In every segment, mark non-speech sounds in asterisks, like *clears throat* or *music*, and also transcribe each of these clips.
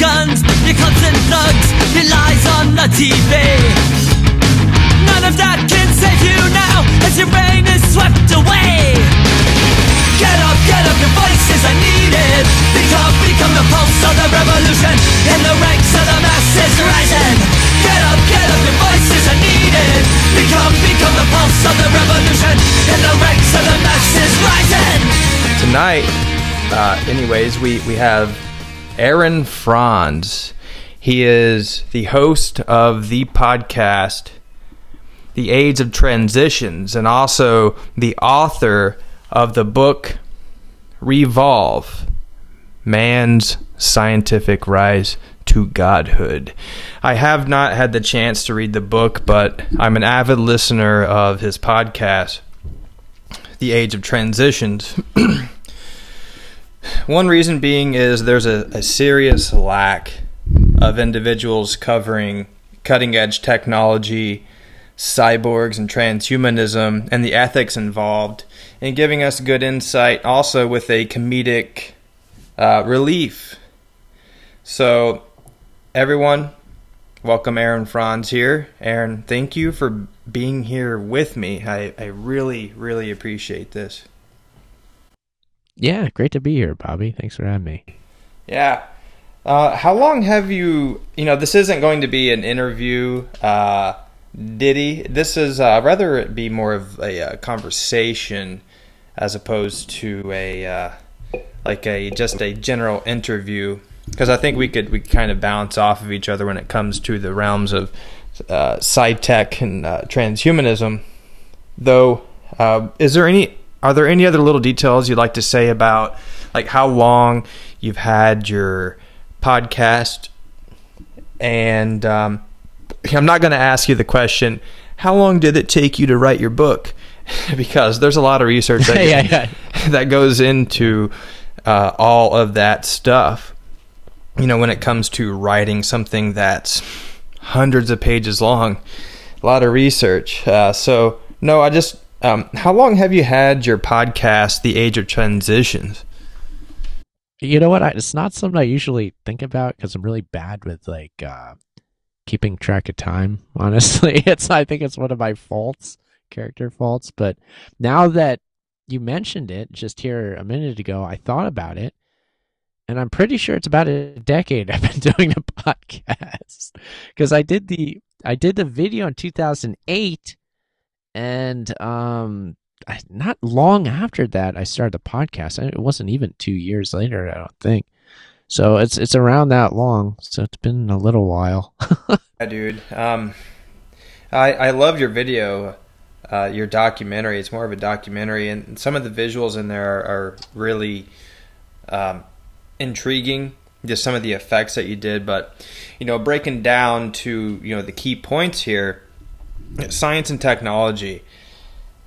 guns, your constant thugs, your lies on the TV. None of that can save you now as your brain is swept away. Get up, get up, your voices are needed. Become, become the pulse of the revolution in the ranks of the masses rising. Get up, get up, your voices are needed. Become, become the pulse of the revolution in the ranks of the masses rising. Tonight, uh, anyways, we, we have Aaron Franz. He is the host of the podcast, The Age of Transitions, and also the author of the book Revolve Man's Scientific Rise to Godhood. I have not had the chance to read the book, but I'm an avid listener of his podcast, The Age of Transitions. *clears throat* One reason being is there's a, a serious lack of individuals covering cutting edge technology, cyborgs, and transhumanism, and the ethics involved, and giving us good insight also with a comedic uh, relief. So, everyone, welcome Aaron Franz here. Aaron, thank you for being here with me. I, I really, really appreciate this. Yeah, great to be here, Bobby. Thanks for having me. Yeah. Uh, how long have you? You know, this isn't going to be an interview, uh, Diddy. This is uh, rather it be more of a, uh conversation as opposed to a uh, like a just a general interview. Because I think we could we kind of bounce off of each other when it comes to the realms of uh, sci tech and uh, transhumanism. Though, uh, is there any are there any other little details you'd like to say about like how long you've had your podcast? And um, i'm not going to ask you the question how long did it take you to write your book? *laughs* Because there's a lot of research that, *laughs* Yeah, yeah. *laughs* that goes into uh, all of that stuff. You know when it comes to writing something that's hundreds of pages long a lot of research. Uh, so no i just um, how long have you had your podcast the age of transitions You know what? I, it's not something I usually think about because I'm really bad with like uh, keeping track of time. *laughs* Honestly, it's I think it's one of my faults, character faults. But now that you mentioned it just here a minute ago, I thought about it, and I'm pretty sure it's about a decade *laughs* I've been doing the *laughs* podcast because I did the I did the video in 2008, and um I, not long after that, I started the podcast. It wasn't even two years later, I don't think. So it's it's around that long. So it's been a little while. *laughs* Yeah, dude. Um, I I love your video, uh, your documentary. It's more of a documentary, and some of the visuals in there are, are really um, intriguing. Just some of the effects that you did, but you know, breaking down to you know the key points here: science and technology,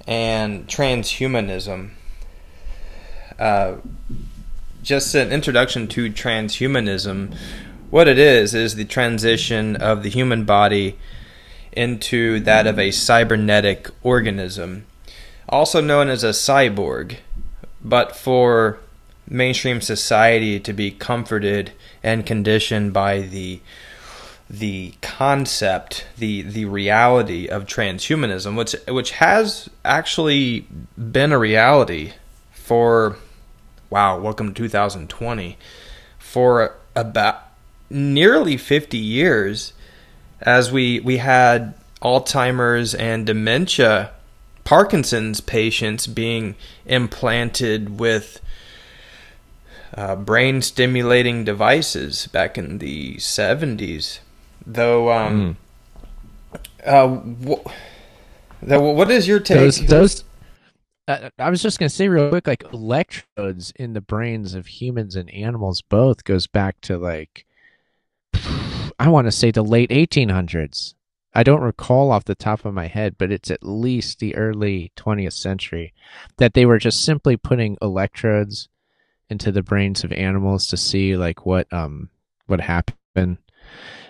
and transhumanism. Uh, just an introduction to transhumanism. What it is is the transition of the human body into that of a cybernetic organism, also known as a cyborg. But for mainstream society to be comforted and conditioned by the the concept, the the reality of transhumanism, which which has actually been a reality for wow, welcome to 2020 for about nearly 50 years as we we had Alzheimer's and dementia Parkinson's patients being implanted with uh, brain stimulating devices back in the 70s though um uh wh- though, what is your take those those. Uh, I was just gonna say real quick, like electrodes in the brains of humans and animals both goes back to like *sighs* I want to say the late 1800s. I don't recall off the top of my head, but it's at least the early 20th century that they were just simply putting electrodes into the brains of animals to see like what um what happened.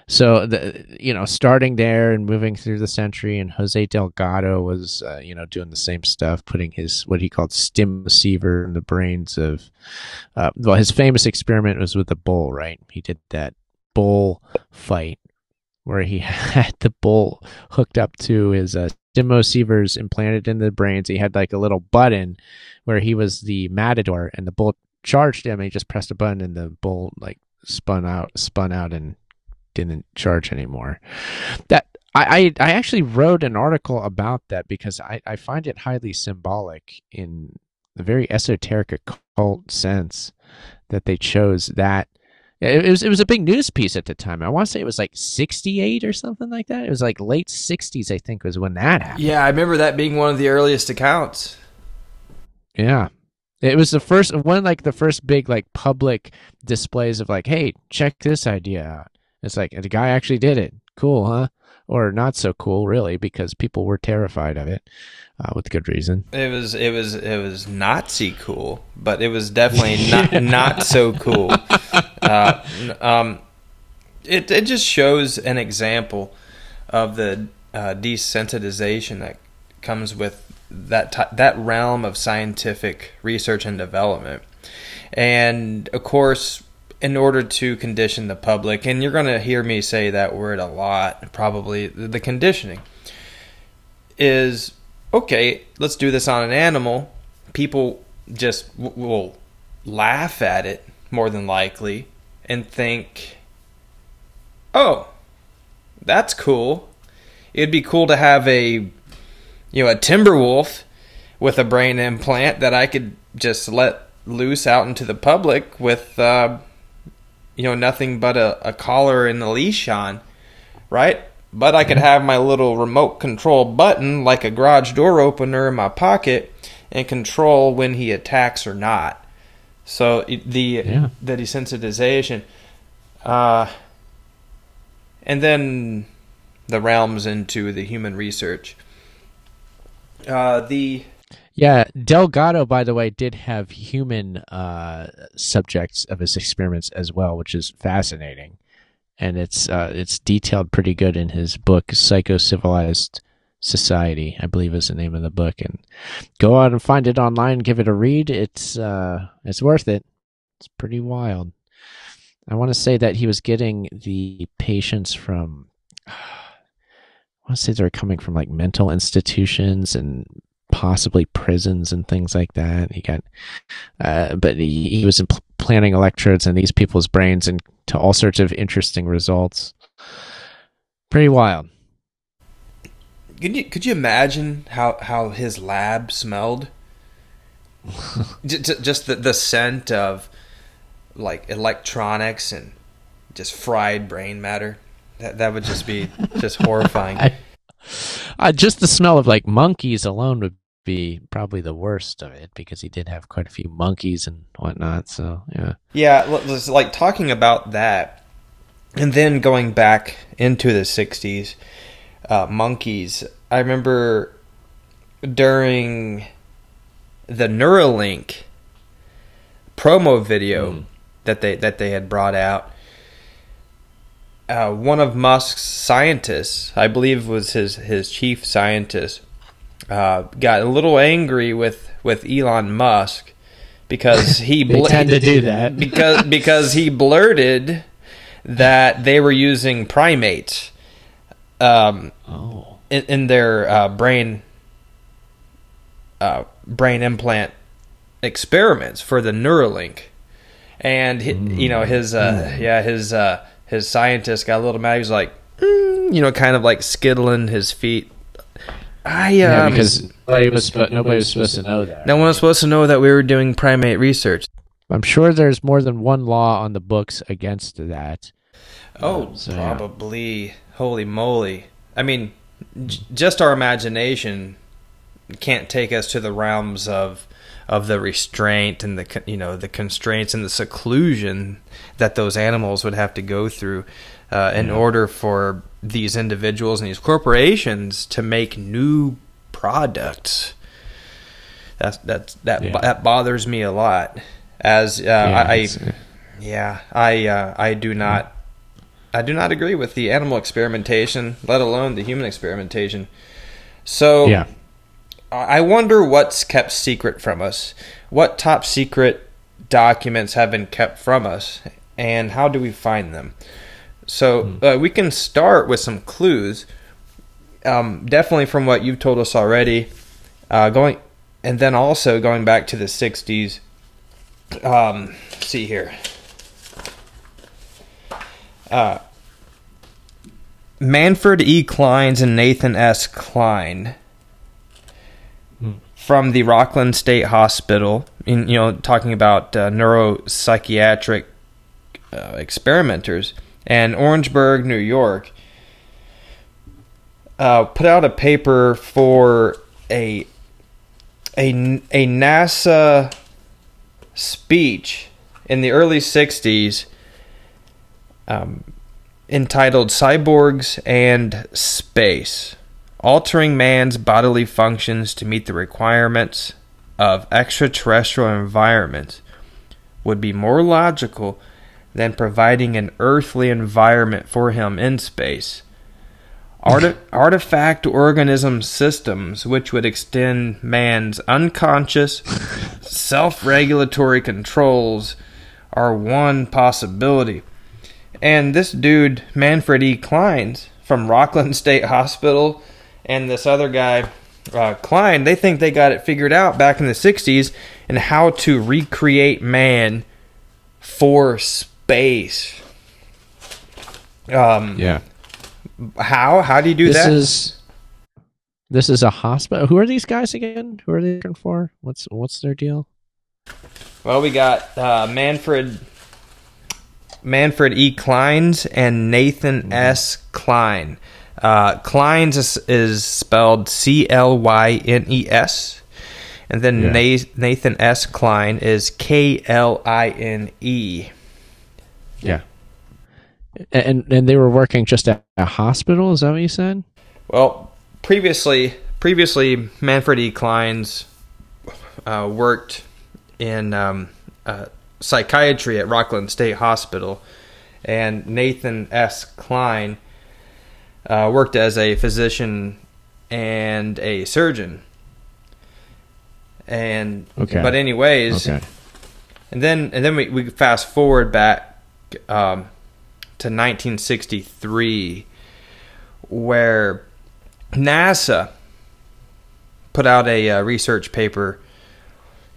So the you know starting there and moving through the century, and Jose Delgado was uh, you know doing the same stuff, putting his what he called stim receiver in the brains of. Uh, well, his famous experiment was with the bull, right? He did that bull fight where he *laughs* had the bull hooked up to his uh, stim receivers implanted in the brains. He had like a little button where he was the matador, and the bull charged him. And he just pressed a button, and the bull like spun out, spun out, and didn't charge anymore. That I, I, I actually wrote an article about that because I, I find it highly symbolic in the very esoteric occult sense that they chose that it, was it was a big news piece at the time. I want to say it was like '68 or something like that. It was like late '60s, I think, was when that happened. Yeah, I remember that being one of the earliest accounts. Yeah, it was the first one, like the first big like public displays of like, hey, check this idea out. It's like the guy actually did it. Cool, huh? Or not so cool, really, because people were terrified of it, uh, with good reason. It was it was it was Nazi cool, but it was definitely *laughs* not not so cool. Uh, um, it it just shows an example of the uh, desensitization that comes with that t- that realm of scientific research and development, and of course in order to condition the public, and you're going to hear me say that word a lot, probably the conditioning is okay, let's do this on an animal. People just w- will laugh at it more than likely and think, oh, that's cool. It'd be cool to have a, you know, a timber wolf with a brain implant that I could just let loose out into the public with uh, you know nothing but a, a collar and a leash on, right? But I could have my little remote control button like a garage door opener in my pocket and control when he attacks or not. So the yeah. the desensitization, uh, and then the realms into the human research. Uh, the yeah, Delgado, by the way, did have human uh, subjects of his experiments as well, which is fascinating, and it's uh, it's detailed pretty good in his book Psychocivilized Society, I believe is the name of the book. And go out and find it online, give it a read. It's uh, it's worth it. It's pretty wild. I want to say that he was getting the patients from. *sighs* I want to say they're coming from like mental institutions and possibly prisons and things like that. He got, uh, but he, he was implanting electrodes in these people's brains and to all sorts of interesting results. Pretty wild. Could you could you imagine how how his lab smelled? *laughs* just, just the the scent of like electronics and just fried brain matter. That that would just be *laughs* just horrifying. I, uh, just the smell of like monkeys alone would be probably the worst of it because he did have quite a few monkeys and whatnot. So yeah, yeah. Like talking about that, and then going back into the '60s, uh, monkeys. I remember during the Neuralink promo video mm. that they that they had brought out uh, one of Musk's scientists, I believe was his his chief scientist, uh, got a little angry with with Elon Musk because he *laughs* bl- tend to do that *laughs* because because he blurted that they were using primates um, oh. in, in their uh, brain uh, brain implant experiments for the Neuralink, and he, mm. you know his uh, mm. yeah his uh, his scientist got a little mad. He was like, mm, you know, kind of like skiddling his feet. I um, yeah, because nobody was, nobody was supposed to know that. No one was supposed to know that we were doing primate research. I'm sure there's more than one law on the books against that. Oh, um, so, probably. Yeah. Holy moly! I mean, j- just our imagination can't take us to the realms of of the restraint and the you know the constraints and the seclusion that those animals would have to go through uh, in yeah. order for these individuals and these corporations to make new products. That's that's that yeah. that bothers me a lot. As uh, yeah, I, I yeah, I uh, I do not I do not agree with the animal experimentation, let alone the human experimentation. So yeah. I wonder what's kept secret from us. What top secret documents have been kept from us, and how do we find them? So uh, we can start with some clues. Um, definitely from what you've told us already, uh, going, and then also going back to the '60s. Um, see here. Uh, Manfred E. Clynes and Nathan S. Kline from the Rockland State Hospital. In, you know, talking about uh, neuropsychiatric uh, experimenters and Orangeburg, New York, uh, put out a paper for a a a NASA speech in the early '60s um, entitled "Cyborgs and Space: Altering Man's Bodily Functions to Meet the Requirements of Extraterrestrial Environments." Would be more logical than providing an earthly environment for him in space. Arti- *laughs* artifact organism systems which would extend man's unconscious, self regulatory controls are one possibility. And this dude, Manfred E. Clynes from Rockland *laughs* State Hospital, and this other guy, uh, Kline, they think they got it figured out back in the 60s and how to recreate man for space. Um, Yeah. How? How do you do that this that? is this is a hospital. Who are these guys again? Who are they looking for? What's what's their deal? Well, we got uh, Manfred Manfred E. Clynes and Nathan S. Kline. Uh, Clynes is, is spelled C L Y N E S, and then Yeah. Nathan S. Kline is K L I N E. Yeah. And and they were working just at a hospital. Is that what you said? Well, previously, previously Manfred E. Clynes uh, worked in um, uh, psychiatry at Rockland State Hospital, and Nathan S. Kline uh, worked as a physician and a surgeon. And Okay. but anyways, Okay. and then and then we, we fast forward back um, to 1963, where NASA put out a uh, research paper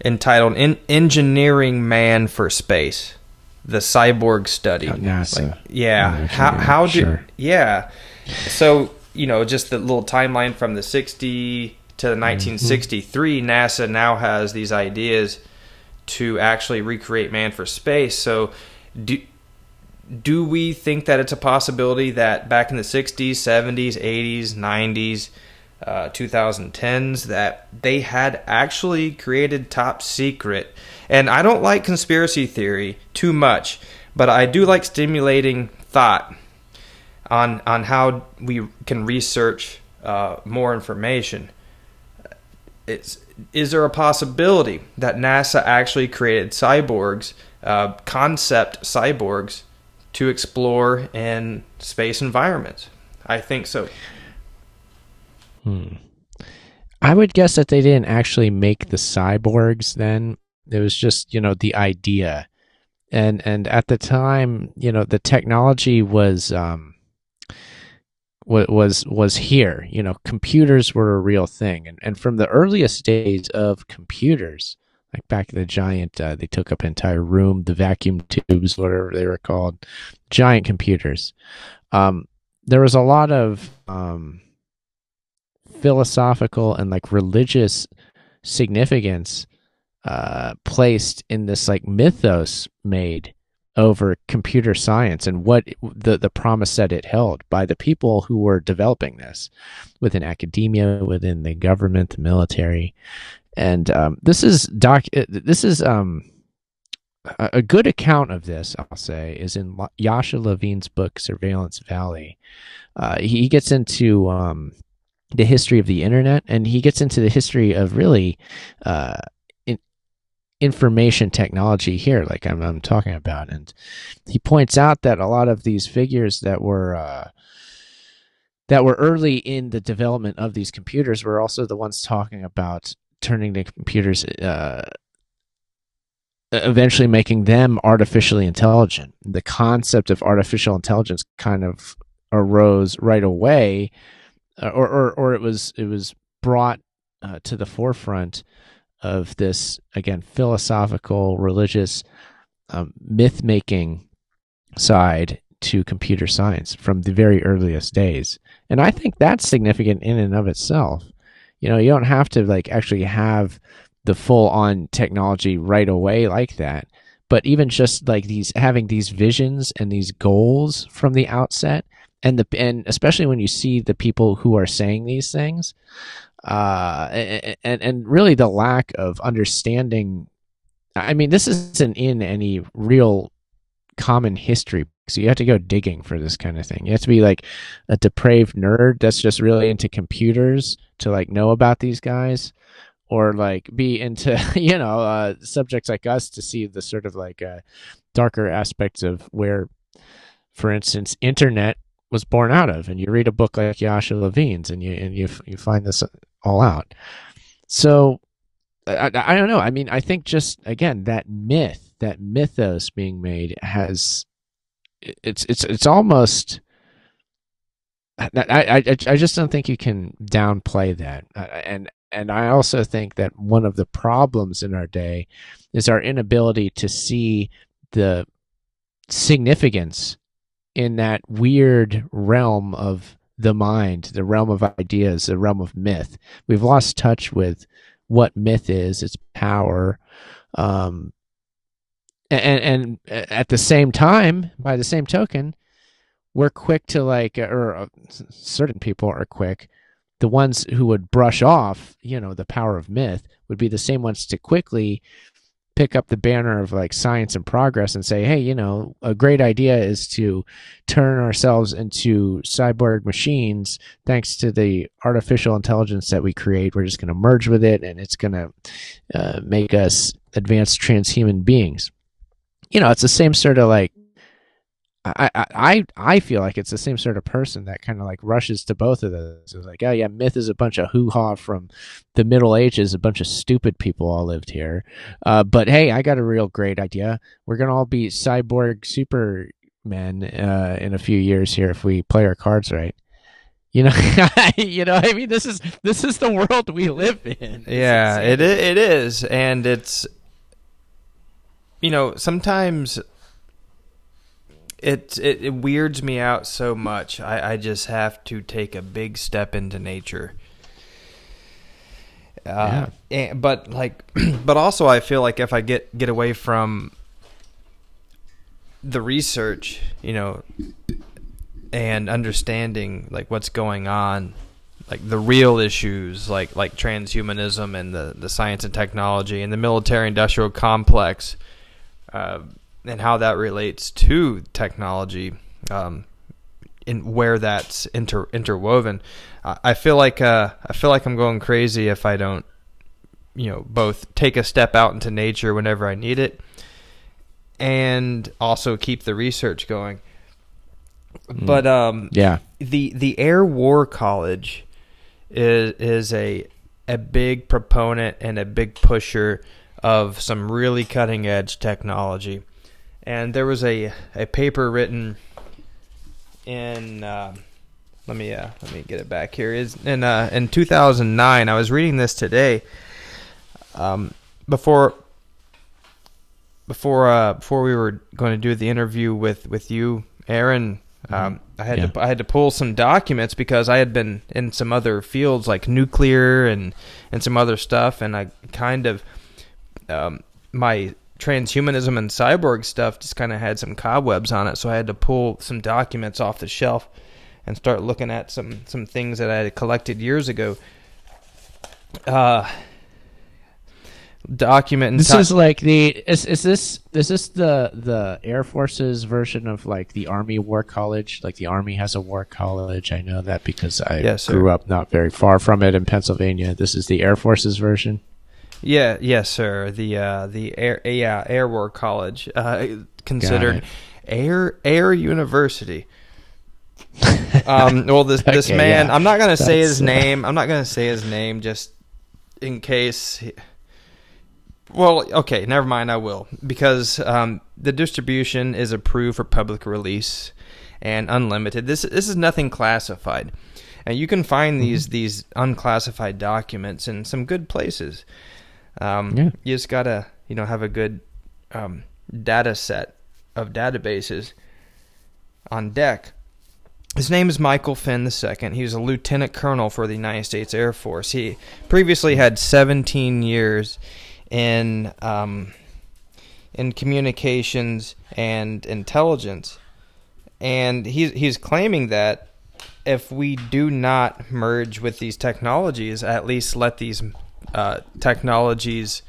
entitled "En- "Engineering Man for Space: The Cyborg Study." NASA. Like, yeah, how how do sure. yeah? So you know, just the little timeline from the 60 to the Mm-hmm. 1963, NASA now has these ideas to actually recreate man for space. So, do do we think that it's a possibility that back in the 60s, 70s, 80s, 90s, uh, 2010s, that they had actually created top secret? And I don't like conspiracy theory too much, but I do like stimulating thought on on how we can research uh, more information. It's, is there a possibility that NASA actually created cyborgs, uh, concept cyborgs, to explore in space environments? I think so. Hmm. I would guess that they didn't actually make the cyborgs then. It was just, you know, the idea. And and at the time, you know, the technology was um was was here. You know, computers were a real thing. And and from the earliest days of computers, like back the giant uh, they took up an entire room, the vacuum tubes, whatever they were called, giant computers. Um there was a lot of um philosophical and like religious significance uh, placed in this like mythos made over computer science and what the the promise that it held by the people who were developing this within academia, within the government, the military, and um, this is doc. uh, This is um, a good account of this. I'll say is in Yasha Levine's book Surveillance Valley. Uh, he he gets into um, the history of the internet and he gets into the history of really uh, in, information technology here like I'm, I'm talking about and he points out that a lot of these figures that were uh, that were early in the development of these computers were also the ones talking about turning the computers uh, eventually making them artificially intelligent. The concept of artificial intelligence kind of arose right away, uh, or or, or it was it was brought uh, to the forefront of this again philosophical, religious, um, myth making side to computer science from the very earliest days, and I think that's significant in and of itself. You know, you don't have to like actually have the full on technology right away like that. But even just like these having these visions and these goals from the outset, and the and especially when you see the people who are saying these things, uh, and and really the lack of understanding. I mean, this isn't in any real common history. So you have to go digging for this kind of thing. You have to be like a depraved nerd that's just really into computers to like know about these guys or like be into *laughs* you know uh, subjects like us to see the sort of like uh, darker aspects of where for instance internet was born out of. And you read a book like Yasha Levine's and you and you you find this all out. So I, I don't know. I mean I think just again that myth that mythos being made has it's it's it's almost I, I, I just don't think you can downplay that, uh, and and I also think that one of the problems in our day is our inability to see the significance in that weird realm of the mind, the realm of ideas, the realm of myth. We've lost touch with what myth is, its power, um, and and at the same time, by the same token, we're quick to like, or uh, certain people are quick the ones who would brush off, you know, the power of myth would be the same ones to quickly pick up the banner of like science and progress and say, hey, you know, a great idea is to turn ourselves into cyborg machines thanks to the artificial intelligence that we create. We're just going to merge with it and it's going to uh, make us advanced transhuman beings. You know, it's the same sort of like I, I I feel like it's the same sort of person that kind of like rushes to both of those. It's like, oh yeah, myth is a bunch of hoo ha from the Middle Ages. A bunch of stupid people all lived here. Uh, but hey, I got a real great idea. We're gonna all be cyborg supermen uh, in a few years here if we play our cards right. You know, *laughs* you know. I mean, this is this is the world we live in. yeah, it it is, and it's you know sometimes it, it, it weirds me out so much. I, I just have to take a big step into nature. Uh, yeah. and, but like, *clears throat* but also I feel like if I get get away from the research, you know, and understanding like what's going on, like the real issues, like like transhumanism and the the science and technology and the military industrial complex. Uh, and how that relates to technology, um, in where that's inter interwoven. I feel like uh, I feel like I'm going crazy if I don't, you know, both take a step out into nature whenever I need it, and also keep the research going. Mm. But um, yeah, the the Air War College is is a a big proponent and a big pusher of some really cutting edge technology and there was a a paper written in uh, let me uh, let me get it back here is in uh, in 2009 I was reading this today um, before before uh, before we were going to do the interview with with you Aaron mm-hmm. um, I had yeah. to I had to pull some documents because I had been in some other fields like nuclear and and some other stuff and I kind of um, my transhumanism and cyborg stuff just kind of had some cobwebs on it, so I had to pull some documents off the shelf and start looking at some some things that I had collected years ago. Uh, document. This is like the is is this is this the the Air Force's version of like the Army War College? Like the Army has a war college. I know that because I yes, grew up not very far from it in Pennsylvania. This is the Air Force's version. Yeah, yes, sir. The uh, the air yeah Air War College uh, considered Air Air University. um, well, this *laughs* this okay, man, yeah. I'm not gonna say his uh, name. I'm not gonna say his name just in case. He, Well, okay, never mind. I will because um, the distribution is approved for public release and unlimited. This this is nothing classified, and you can find Mm-hmm. these these unclassified documents in some good places. Um, Yeah. You just gotta you know have a good um, data set of databases on deck. His name is Michael Finn II. He was a lieutenant colonel for the United States Air Force. He previously had 17 years in um, in communications and intelligence, and he's he's claiming that if we do not merge with these technologies, at least let these uh, technologies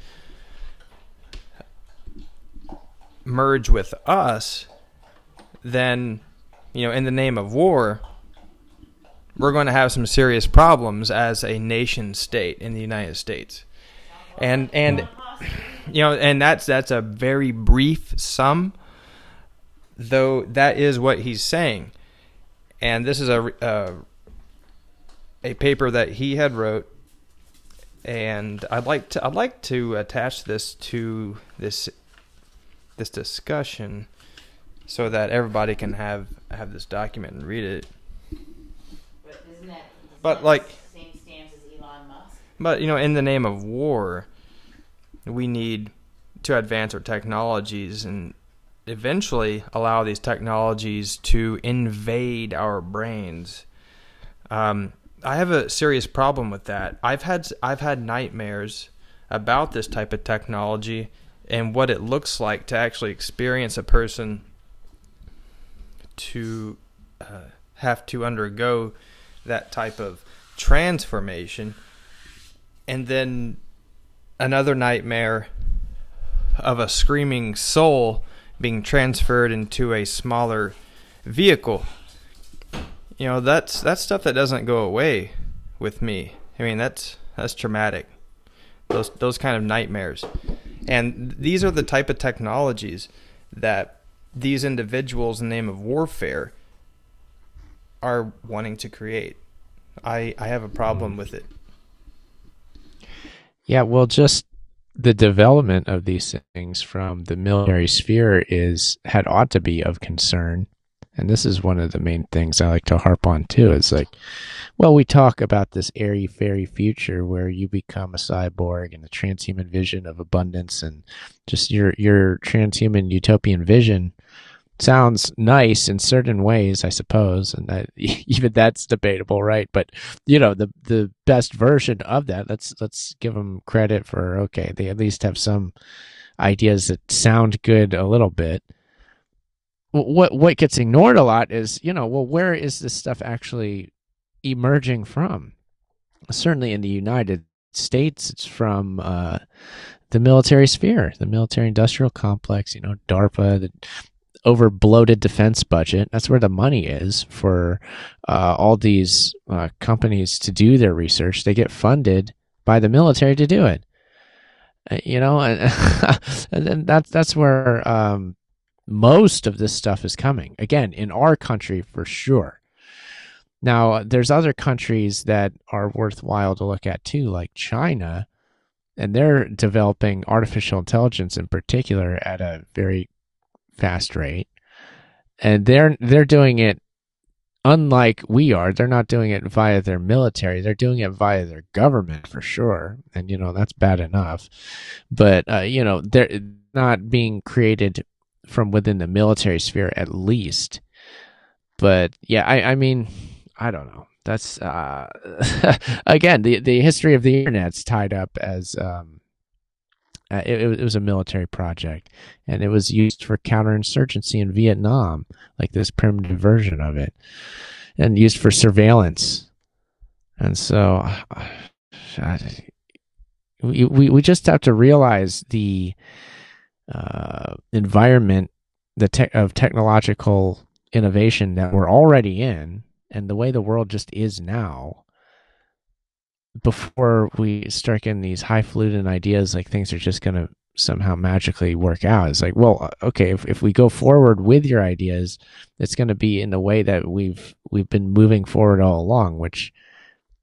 merge with us, then you know, in the name of war, we're going to have some serious problems as a nation state in the United States. And and you know, and that's that's a very brief sum though that is what he's saying. And this is a uh, a paper that he had wrote and I'd like to I'd like to attach this to this this discussion so that everybody can have have this document and read it. But isn't that? isn't But, that like- same stance as Elon Musk. But you know, in the name of war, we need to advance our technologies and eventually allow these technologies to invade our brains. Um, I have a serious problem with that. I've had I've had nightmares about this type of technology and what it looks like to actually experience a person to uh, have to undergo that type of transformation and then another nightmare of a screaming soul being transferred into a smaller vehicle. You know, that's that's stuff that doesn't go away with me. I mean, that's that's traumatic. Those those kind of nightmares. And these are the type of technologies that these individuals in the name of warfare are wanting to create. I I have a problem mm-hmm. with it. Yeah, well, just the development of these things from the military sphere is had ought to be of concern. And this is one of the main things I like to harp on too. Is like, well, we talk about this airy fairy future where you become a cyborg and the transhuman vision of abundance and just your your transhuman utopian vision sounds nice in certain ways, I suppose, and that *laughs* even that's debatable, right? But you know, the the best version of that. Let's let's give them credit for okay, they at least have some ideas that sound good a little bit. Wh- What what gets ignored a lot is you know, well, where is this stuff actually emerging from? Certainly in the United States, it's from uh, the military sphere, the military industrial complex. You know, DARPA, the over bloated defense budget. That's where the money is for uh, all these uh, companies to do their research. They get funded by the military to do it. Uh, you know, and, *laughs* and that's that's where um, most of this stuff is coming. Again, in our country for sure. Now, there's other countries that are worthwhile to look at too, like China, and they're developing artificial intelligence in particular at a very fast rate. And they're they're doing it unlike we are. They're not doing it via their military. They're doing it via their government for sure. And you know that's bad enough. But uh, you know they're not being created from within the military sphere at least but yeah i i mean i don't know that's uh *laughs* again the the history of the internet's tied up as um uh, it, it was a military project, and it was used for counterinsurgency in Vietnam, like this primitive version of it, and used for surveillance. And so, *sighs* we we we just have to realize the uh, environment, the te- of technological innovation that we're already in, and the way the world just is now before we start getting these highfalutin ideas like things are just going to somehow magically work out. It's like well okay if, if we go forward with your ideas it's going to be in the way that we've we've been moving forward all along which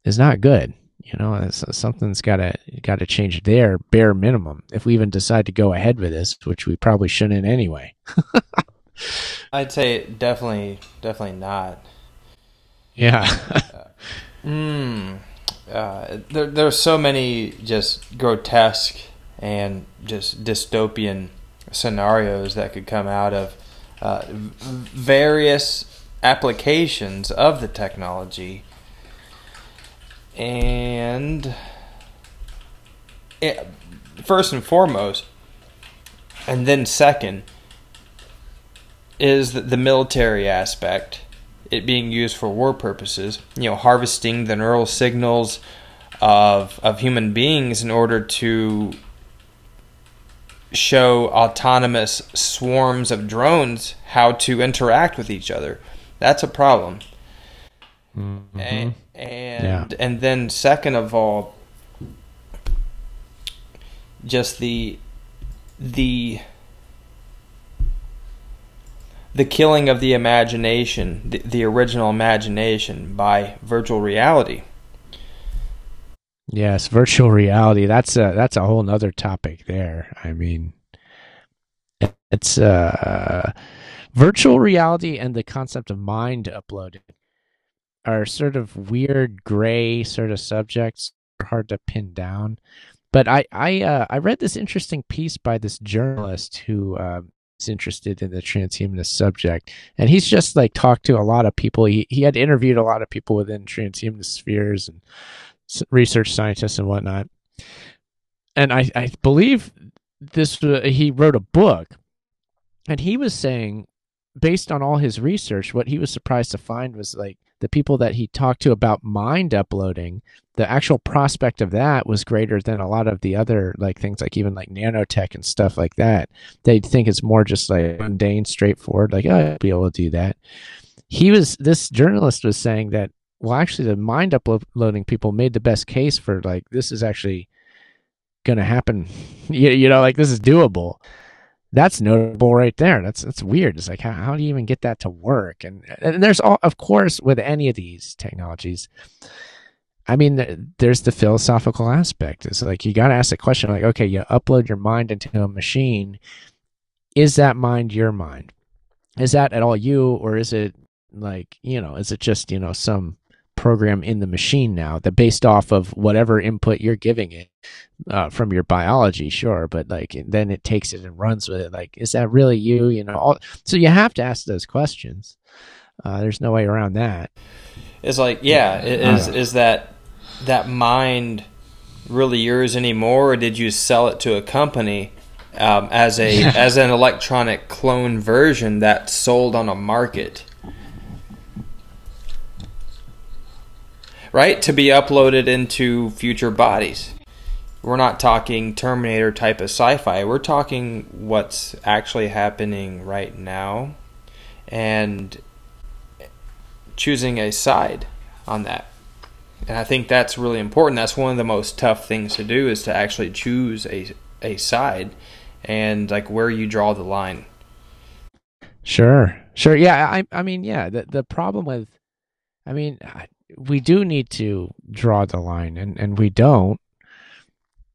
is not good You know, something's got to got to change there, bare minimum. If we even decide to go ahead with this, which we probably shouldn't anyway. *laughs* I'd say definitely, definitely not. Yeah. *laughs* Mm, uh, there, there's so many just grotesque and just dystopian scenarios that could come out of uh, various applications of the technology. And it, first and foremost, and then second, is the, the military aspect it being used for war purposes, you know, harvesting the neural signals of of human beings in order to show autonomous swarms of drones how to interact with each other. That's a problem. Mhm. And and, Yeah. and then second of all just the the the killing of the imagination, the, the original imagination by virtual reality. Yes, virtual reality. That's a that's a whole nother topic there. I mean it's uh virtual reality and the concept of mind uploading are sort of weird gray sort of subjects hard to pin down. But I I uh, I read this interesting piece by this journalist who uh, is interested in the transhumanist subject, and he's just like talked to a lot of people. He he had interviewed a lot of people within transhumanist spheres and research scientists and whatnot. And I I believe this uh, he wrote a book, and he was saying based on all his research, what he was surprised to find was like the people that he talked to about mind uploading, the actual prospect of that was greater than a lot of the other like things like even like nanotech and stuff like that. They'd think it's more just like mundane, straightforward, like, oh, I'll be able to do that. He was this journalist was saying that well actually the mind uploading people made the best case for like this is actually gonna happen. *laughs* you, you know, like this is doable that's notable right there. That's that's weird. It's like how, how do you even get that to work? And and there's all of course with any of these technologies. I mean, there's the philosophical aspect. It's like you got to ask the question, like, okay, you upload your mind into a machine. Is that mind your mind? Is that at all you, or is it like you know? Is it just you know some program in the machine now that based off of whatever input you're giving it uh, from your biology, sure, but like then it takes it and runs with it. Like, is that really you? You know, all, so you have to ask those questions. Uh, there's no way around that. It's like, yeah, is is that that mind really yours anymore, or did you sell it to a company um, as a *laughs* as an electronic clone version that's sold on a market? Right to be uploaded into future bodies. We're not talking Terminator type of sci-fi. We're talking what's actually happening right now, and choosing a side on that. And I think that's really important. That's one of the most tough things to do is to actually choose a a side and like where you draw the line. Sure, sure. Yeah, I, I mean, yeah. The the problem with, I mean, I- we do need to draw the line, and and we don't.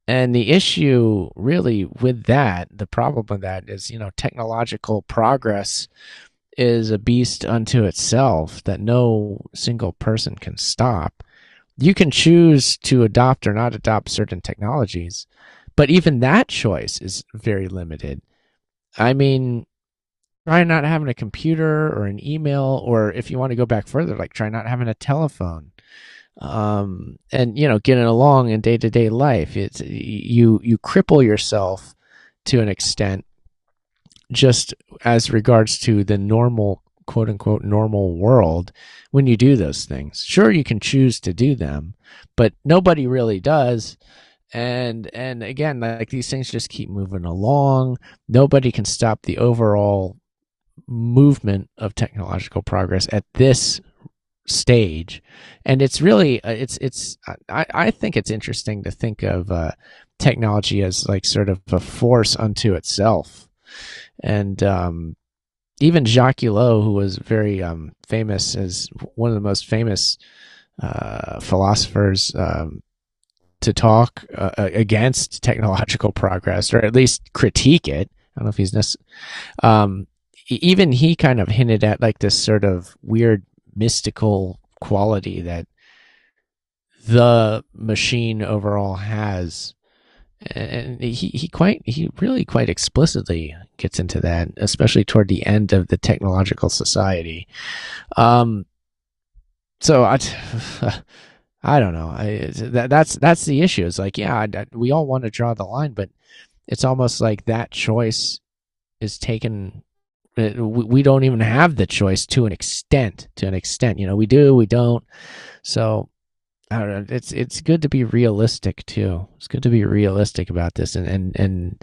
And the issue, really, with that, the problem with that is, you know, technological progress is a beast unto itself that no single person can stop. You can choose to adopt or not adopt certain technologies, but even that choice is very limited. I mean, try not having a computer or an email, or if you want to go back further, like try not having a telephone. Um, and you know, getting along in day to day life, it's you you cripple yourself to an extent just as regards to the normal quote unquote normal world when you do those things. Sure you can choose to do them, but nobody really does. And and again, like these things just keep moving along. Nobody can stop the overall movement of technological progress at this stage and it's really uh, it's it's i i think it's interesting to think of uh technology as like sort of a force unto itself and um even Jacques Ellul, who was very um, famous as one of the most famous uh, philosophers um, to talk uh, against technological progress or at least critique it. I don't know if he's um, even he kind of hinted at like this sort of weird mystical quality that the machine overall has. And he, he quite he really quite explicitly gets into that especially toward the end of the technological society. Um so i *laughs* i don't know. I, that, that's that's the issue. It's like yeah I, we all want to draw the line but it's almost like that choice is taken we don't even have the choice to an extent to an extent you know we do we don't so I don't know. It's it's good to be realistic too. It's good to be realistic about this and and and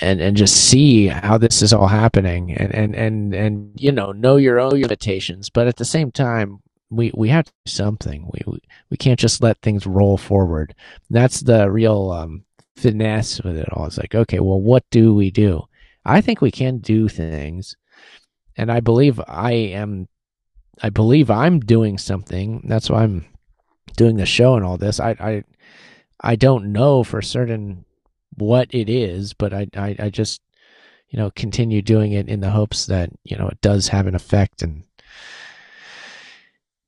and, and just see how this is all happening and, and, and, and you know know your own limitations, but at the same time we we have to do something. We we, can't just let things roll forward. That's the real um, finesse with it all. It's like okay, well, what do we do? I think we can do things, and I believe I am. I believe I'm doing something. That's why I'm doing the show and all this. I I I don't know for certain what it is, but I I, I just you know continue doing it in the hopes that you know it does have an effect and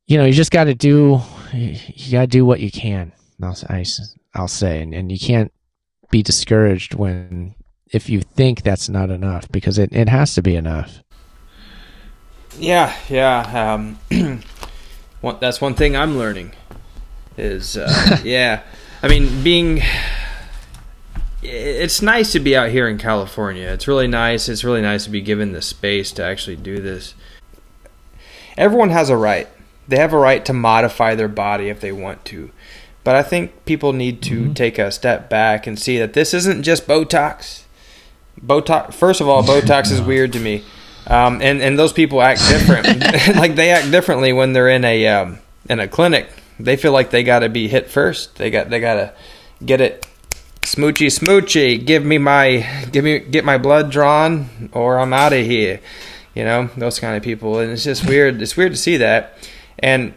you know you just got to do you got to do what you can. I'll I, I'll say and, and you can't be discouraged when if you think that's not enough because it, it has to be enough. Yeah, yeah. Um, *clears throat* one, that's one thing I'm learning is uh, *laughs* yeah. I mean, being it's nice to be out here in California. It's really nice. It's really nice to be given the space to actually do this. Everyone has a right. They have a right to modify their body if they want to. But I think people need to mm-hmm. take a step back and see that this isn't just Botox. Botox. First of all, Botox is weird to me, um, and and those people act different. *laughs* *laughs* like they act differently when they're in a um, in a clinic they feel like they got to be hit first. They got they got to get it smoochy smoochy. Give me my give me get my blood drawn or I'm out of here. You know those kind of people, and it's just weird. It's weird to see that, and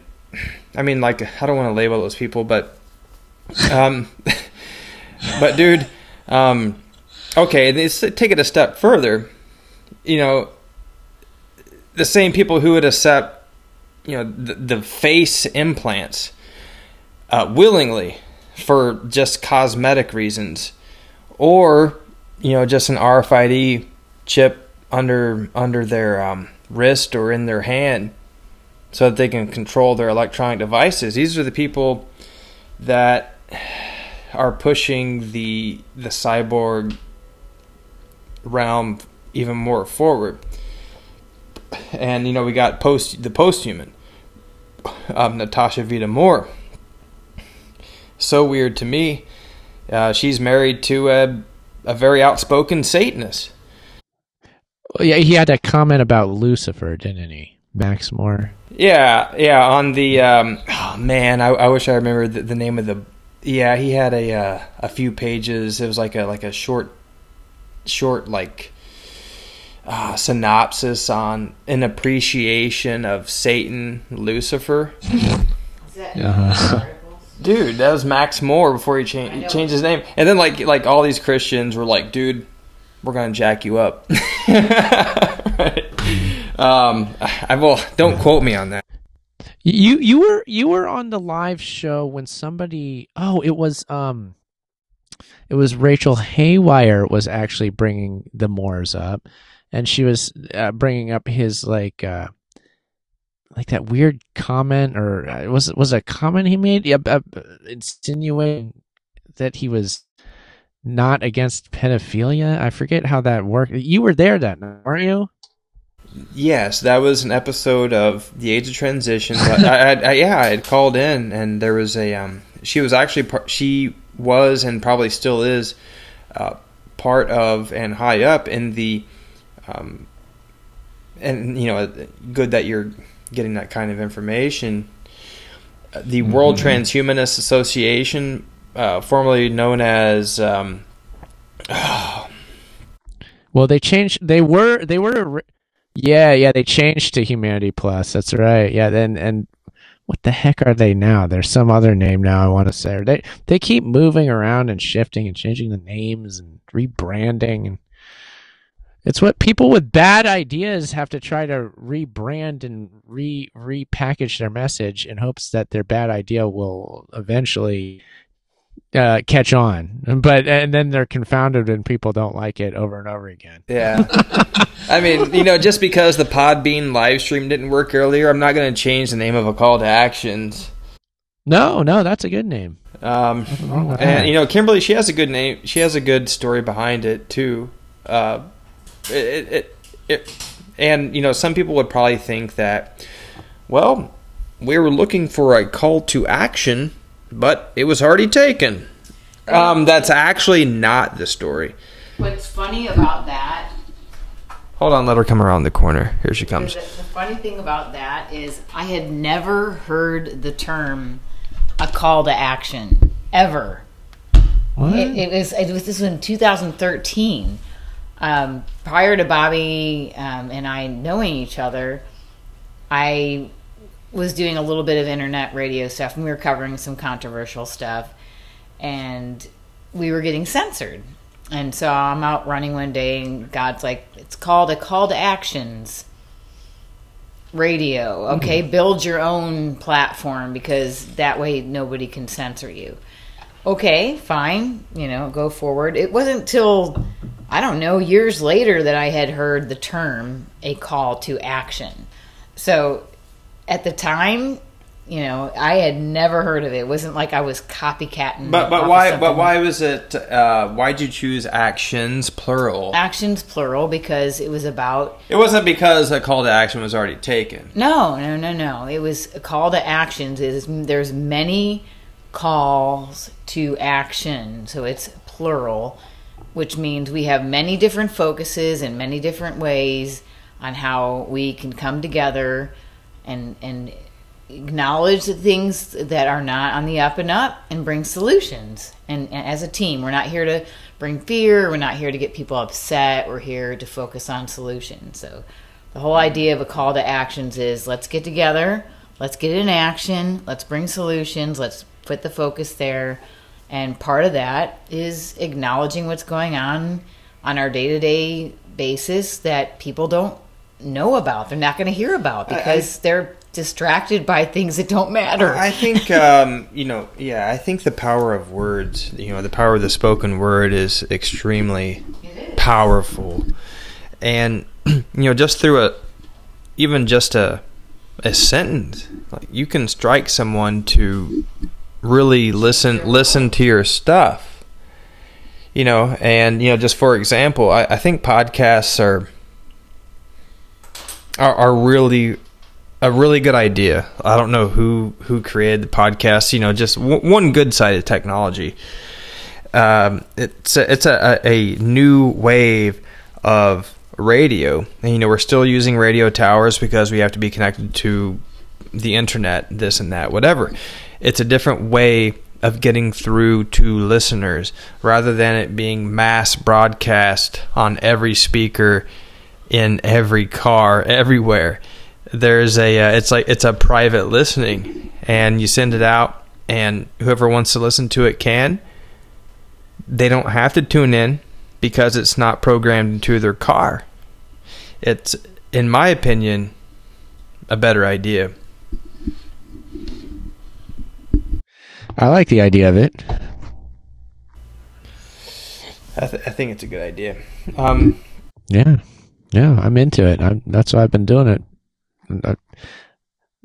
I mean, like I don't want to label those people, but um, *laughs* but dude, um, okay, let's take it a step further. You know, the same people who would accept you know the, the face implants uh, willingly for just cosmetic reasons, or you know just an RFID chip under under their um, wrist or in their hand, so that they can control their electronic devices. These are the people that are pushing the the cyborg realm even more forward. And you know we got post the posthuman, um, Natasha Vita More so weird to me. Uh, she's married to a, a very outspoken Satanist. Well, yeah, he had a comment about Lucifer, didn't he? Max More. Yeah, yeah. On the um, oh man, I, I wish I remembered the, the, name of the. Yeah, he had a uh, a few pages. It was like a like a short, short like uh, synopsis on an appreciation of Satan, Lucifer. Uh-huh. *laughs* dude, that was Max More before he changed changed his name. And then like like all these Christians were like, dude, we're gonna jack you up. *laughs* right. Um, I will don't quote me on that. You you were you were on the live show when somebody oh it was um it was Rachel Haywire was actually bringing the Mores up, and she was uh, bringing up his like uh, like that weird comment or uh, was was a comment he made yeah, uh, insinuating that he was not against pedophilia. I forget how that worked. You were there that night, weren't you? Yes, that was an episode of the Age of Transition. I, I, I, yeah, I had called in, and there was a. Um, she was actually she was and probably still is uh, part of and high up in the. Um, and you know, good that you're getting that kind of information. The mm-hmm. World Transhumanist Association, uh, formerly known as. Um, oh. *sighs* Well, they changed. They were. They were. Yeah, yeah. They changed to Humanity Plus. That's right. Yeah. Then and what the heck are they now? There's some other name now I want to say. They they keep moving around and shifting and changing the names and rebranding and it's what people with bad ideas have to try to rebrand and re repackage their message in hopes that their bad idea will eventually uh, catch on. But and then they're confounded and people don't like it over and over again. Yeah. I mean, you know, just because the Podbean live stream didn't work earlier, I'm not going to change the name of a call to actions. No, no, that's a good name. Um, with that? and you know, Kimberly, she has a good name. She has a good story behind it too. Uh, it, it, it, and you know, some people would probably think that, well, we were looking for a call to action, but it was already taken. Um, that's actually not the story. What's funny about that Hold on, let her come around the corner. Here she comes. that the funny thing about that is I had never heard the term a call to action ever. What? It, it was it was this was in 2013. Um, prior to Bobby um, and I knowing each other, I was doing a little bit of internet radio stuff, and we were covering some controversial stuff, and we were getting censored. And so I'm out running one day, and God's like, "It's called a call to actions." radio. Okay, mm-hmm. build your own platform because that way nobody can censor you. Okay, fine, you know, go forward. It wasn't till I don't know years later that I had heard the term a call to action. So at the time, you know, I had never heard of it. It wasn't like I was copycatting. But but why but why was it? Uh, why'd you choose actions plural? actions plural? Because it was about It wasn't because a call to action was already taken. No, no, no, no. It was a call to actions. Is there's many calls to action, so it's plural, which means we have many different focuses and many different ways on how we can come together and and acknowledge the things that are not on the up and up and bring solutions. And, and as a team, we're not here to bring fear. We're not here to get people upset. We're here to focus on solutions. So the whole idea of a call to actions is let's get together, let's get in action, let's bring solutions, let's put the focus there. And part of that is acknowledging what's going on on our day to day basis that people don't know about. They're not going to hear about I- because they're distracted by things that don't matter. I think *laughs* um, you know, yeah, I think the power of words, you know, the power of the spoken word is extremely powerful. And *clears throat* you know, just through a even just a a sentence, like you can strike someone to really listen listen to your stuff. You know, and you know, just for example, I, I think podcasts are are, are really a really good idea. I don't know who who created the podcast. You know, just w- one good side of technology. Um, it's a, it's a, a, new wave of radio, and you know we're still using radio towers because we have to be connected to the internet, this and that, whatever. It's a different way of getting through to listeners rather than it being mass broadcast on every speaker in every car everywhere. There's a uh, it's like it's a private listening and you send it out and whoever wants to listen to it can. They don't have to tune in because it's not programmed into their car. It's in my opinion a better idea. I like the idea of it. I, th- I think it's a good idea. Um Yeah, yeah, I'm into it. I'm, that's why I've been doing it. I-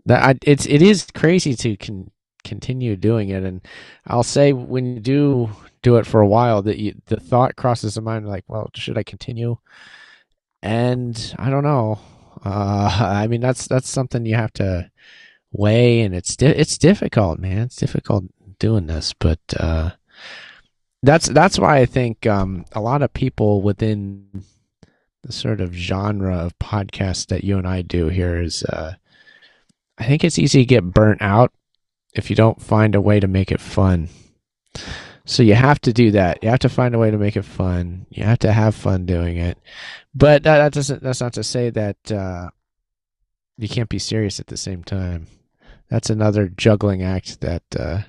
That I, it's it is crazy to con, continue doing it, and I'll say when you do do it for a while, that you, the thought crosses the mind like, well, should I continue? And I don't know. Uh, *laughs* I mean, that's that's something you have to weigh, and it's di- it's difficult, man. It's difficult doing this, but uh, that's that's why I think um, a lot of people within sort of genre of podcast that you and I do here is uh, I think it's easy to get burnt out if you don't find a way to make it fun. So you have to do that. You have to find a way to make it fun. You have to have fun doing it. But that, that doesn't that's not to say that uh, you can't be serious at the same time. that's another juggling act that uh,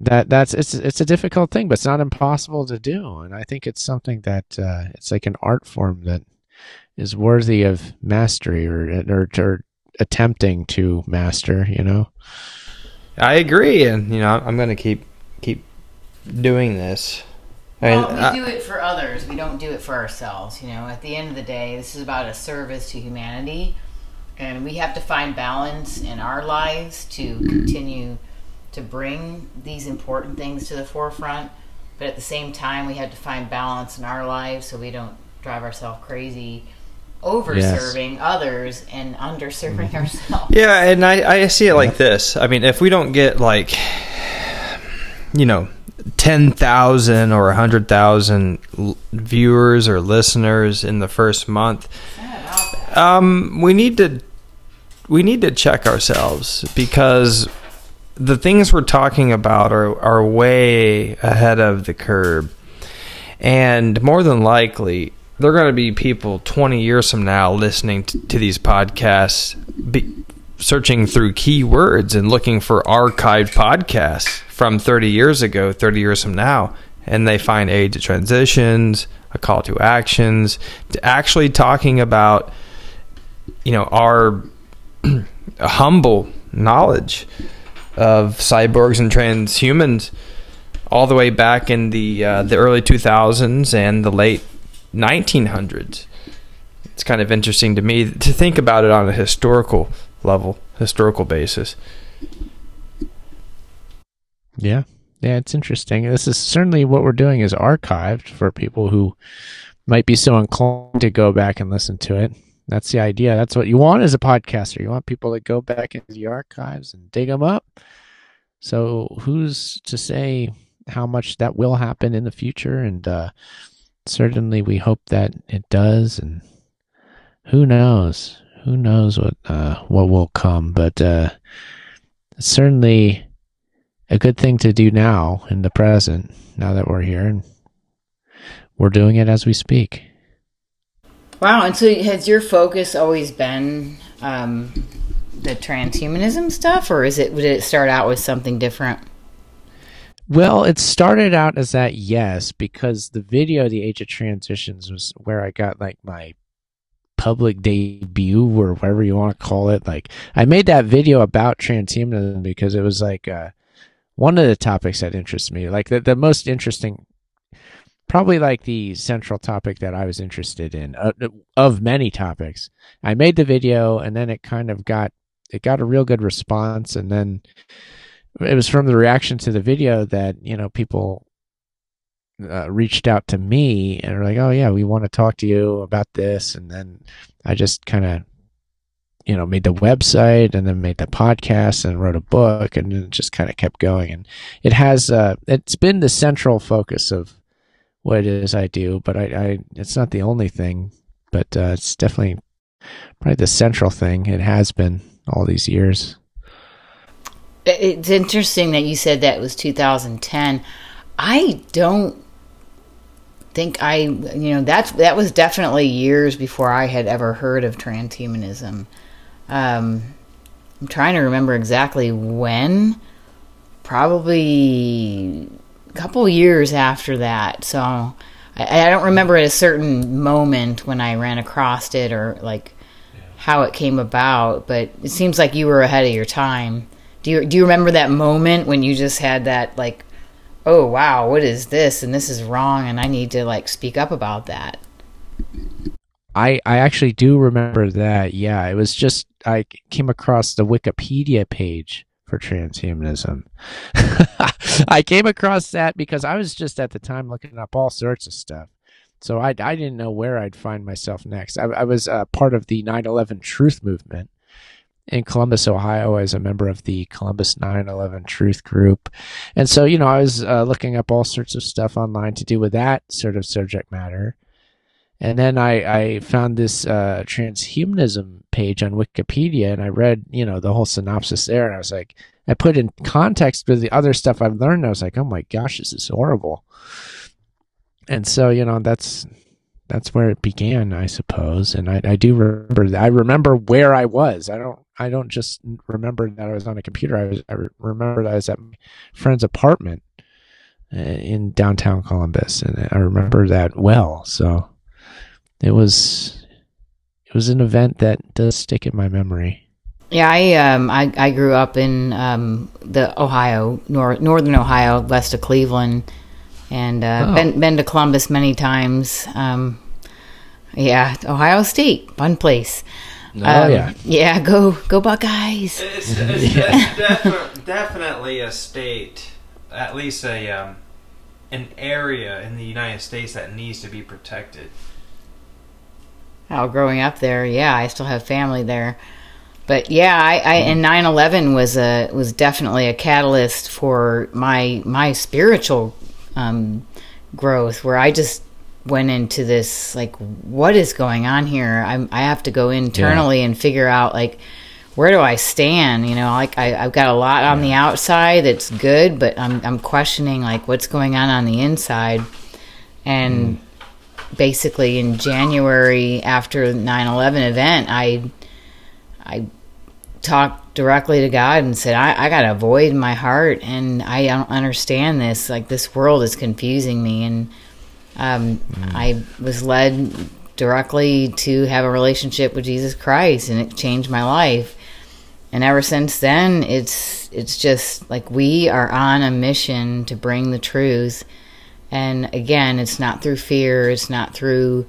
that that's it's it's a difficult thing, but it's not impossible to do. And I think it's something that uh, it's like an art form that is worthy of mastery or or, or attempting to master. You know. I agree, and you know I'm going to keep keep doing this. I mean, Well, we I- do it for others. We don't do it for ourselves. You know, at the end of the day, this is about a service to humanity, and we have to find balance in our lives to continue to bring these important things to the forefront. But at the same time, we have to find balance in our lives so we don't drive ourselves crazy over serving others and underserving ourselves. Yeah, and I, I see it like this. I mean, if we don't get like, you know, 10,000 or 100,000 l- viewers or listeners in the first month, um, we need to we need to check ourselves because the things we're talking about are, are way ahead of the curve. And more than likely, there are going to be people 20 years from now listening to, to these podcasts, be, searching through keywords and looking for archived podcasts from 30 years ago, 30 years from now. And they find Age of Transitions, a call to actions, to actually talking about, you know, our *clears throat* humble knowledge of cyborgs and transhumans all the way back in the uh, the early 2000s and the late 1900s. It's kind of interesting to me to think about it on a historical level, historical basis. Yeah. Yeah, it's interesting. This is certainly what we're doing is archived for people who might be so inclined to go back and listen to it. That's the idea. That's what you want as a podcaster. You want people to go back into the archives and dig them up. So who's to say how much that will happen in the future? And uh, certainly we hope that it does. And who knows? Who knows what uh, what will come? But uh, certainly a good thing to do now in the present, now that we're here and we're doing it as we speak. Wow, and so has your focus always been um, the transhumanism stuff, or is it did it start out with something different? Well, it started out as that, yes, because the video, The Age of Transitions, was where I got like my public debut or whatever you want to call it. Like, I made that video about transhumanism because it was like uh, one of the topics that interests me. Like, the, the most interesting, probably like the central topic that I was interested in uh, of many topics. I made the video and then it kind of got, it got a real good response. And then, it was from the reaction to the video that you know people uh, reached out to me and were like, "Oh yeah, we want to talk to you about this," and then I just kind of you know made the website and then made the podcast and wrote a book and it just kind of kept going and it has uh, it's been the central focus of what it is I do, but I, I it's not the only thing, but uh, it's definitely probably the central thing. It has been all these years. It's interesting that you said that was 2010. I don't think I, you know, that's that was definitely years before I had ever heard of transhumanism. Um, I'm trying to remember exactly when. Probably couple years after that. So I, I don't remember at a certain moment when I ran across it or like how it came about. But it seems like you were ahead of your time. Do you do you remember that moment when you just had that like, oh wow, what is this? And this is wrong, and I need to like speak up about that. I I actually do remember that. Yeah, it was just I came across the Wikipedia page for transhumanism. *laughs* I came across that because I was just at the time looking up all sorts of stuff. So I, I didn't know where I'd find myself next. I, I was uh, part of the 9 11 Truth Movement in Columbus, Ohio, as a member of the Columbus 9 11 Truth Group. And so, you know, I was uh, looking up all sorts of stuff online to do with that sort of subject matter. And then I, I found this uh, transhumanism page on Wikipedia and I read, you know, the whole synopsis there. And I was like, I put in context with the other stuff I've learned. I was like, oh my gosh, this is horrible. And so, you know, that's that's where it began, I suppose. And I, I do remember that. I remember where I was. I don't I don't just remember that I was on a computer. I was I remember that I was at my friend's apartment uh, in downtown Columbus, and I remember that well. So it was it was an event that does stick in my memory. Yeah, I um I, I grew up in um the Ohio, nor- northern Ohio, west of Cleveland, and uh, Oh. been been to Columbus many times. Um, yeah, Ohio State, fun place. Oh Um, yeah, yeah, *laughs* go go Buckeyes. It's, it's, *laughs* it's defi- definitely a state, at least a um, an area in the United States that needs to be protected. Oh, growing up there, yeah, I still have family there. But yeah, I, I and 9/11 was a was definitely a catalyst for my my spiritual um, growth, where I just went into this like, what is going on here? I'm I have to go internally and figure out like where do I stand? You know, like I, I've got a lot on the outside that's good, but I'm I'm questioning like what's going on on the inside, and basically in January after 9/11 event, I I talked directly to God and said, I, I got a void in my heart and I don't understand this. Like, this world is confusing me. And um, I was led directly to have a relationship with Jesus Christ and it changed my life. And ever since then, it's it's just like we are on a mission to bring the truth. And again, it's not through fear. It's not through,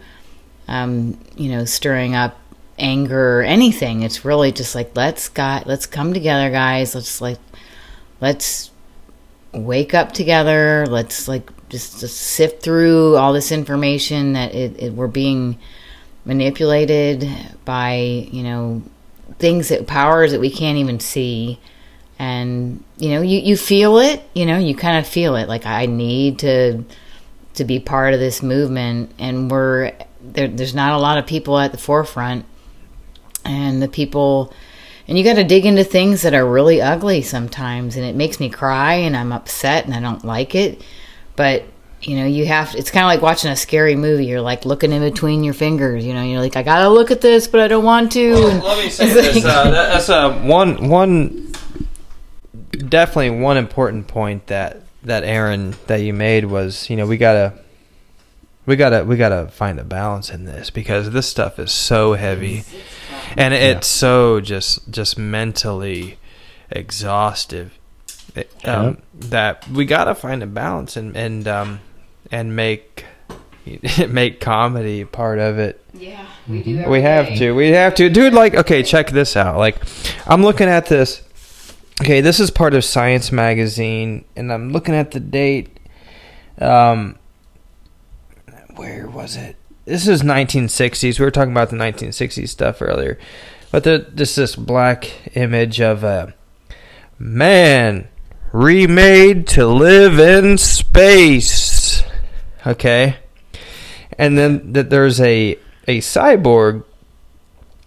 um, you know, stirring up anger or anything. It's really just like let's God, let's come together, guys. Let's like let's wake up together. Let's like just, just sift through all this information that it, it, we're being manipulated by you know things that powers that we can't even see and you know you, you feel it you know you kind of feel it. Like i need to to be part of this movement. And we're there, there's not a lot of people at the forefront. And the people and you got to dig into things that are really ugly sometimes. And it makes me cry and i'm upset and i don't like it. But you know you have it's kind of like watching a scary movie. You're like looking in between your fingers you know you're like i gotta look at this but i don't want to. And Let me say this. Uh, that's uh, one one definitely one important point that that Aaron that you made was you know we gotta we gotta we gotta find a balance in this because this stuff is so heavy and it's so just just mentally exhaustive It- um, that we gotta find a balance and and um and make *laughs* make comedy part of it yeah we do we have to. We have to. Dude, like, okay, check this out. Like, I'm looking at this. Okay, this is part of Science Magazine, and I'm looking at the date. Um, where was it? This is 1960s. We were talking about the 1960s stuff earlier. But this this black image of a man remade to live in space. Okay? And then that there's a a cyborg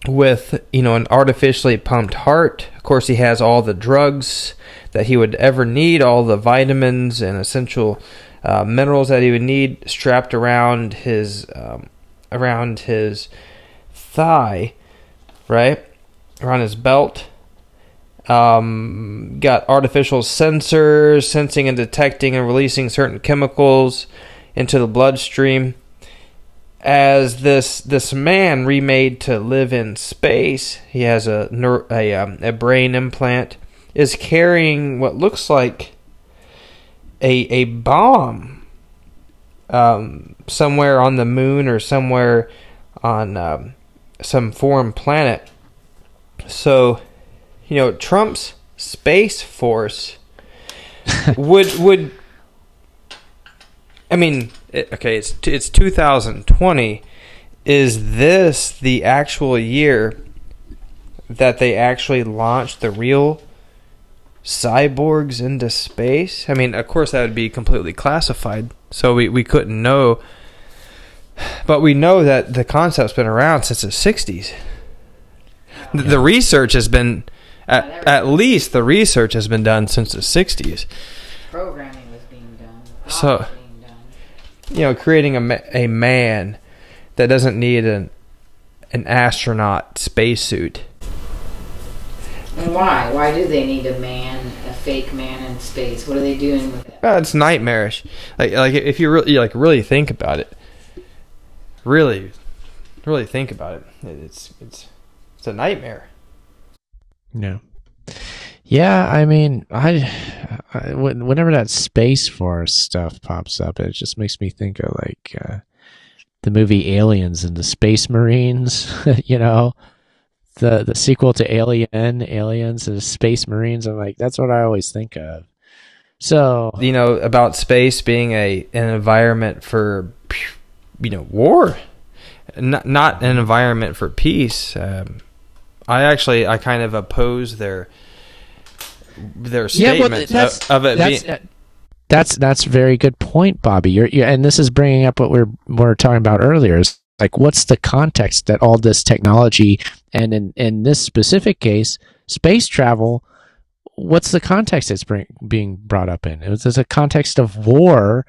with you know an artificially pumped heart. Course, he has all the drugs that he would ever need, all the vitamins and essential uh, minerals that he would need strapped around his um, around his thigh, right around his belt. Um, got artificial sensors sensing and detecting and releasing certain chemicals into the bloodstream as this this man remade to live in space, he has a a um, a brain implant, is carrying what looks like a a bomb um, somewhere on the moon or somewhere on um, some foreign planet. So, you know, Trump's space force *laughs* would would I mean, it, okay, it's it's 2020. Is this the actual year that they actually launched the real cyborgs into space? I mean, of course that would be completely classified, so we we couldn't know. But we know that the concept's been around since the 60s. The, the research has been at, at least the research has been done since the 60s. programming was being done So- thought was being done. You know, creating a, a man that doesn't need an an astronaut spacesuit. And why? Why do they need a man, a fake man in space? What are they doing with it? Uh, it's nightmarish. Like like if you really like really think about it, really, really think about it, it's it's it's a nightmare. Yeah. Yeah, I mean, I, *sighs* I whenever that Space Force stuff pops up, it just makes me think of like uh, the movie Aliens and the Space Marines. *laughs* you know, the the sequel to Alien, Aliens and Space Marines. I'm like, that's what I always think of. So You know about space being a an environment for you know war, not not an environment for peace. Um, I actually I kind of oppose their their statement that's, of, of it that's, being. Uh, that's that's a very good point, Bobby. You're, you and this is bringing up what we're we're talking about earlier. Is like, what's the context that all this technology and in in this specific case, space travel? What's the context it's bring, being brought up in? It was a context of war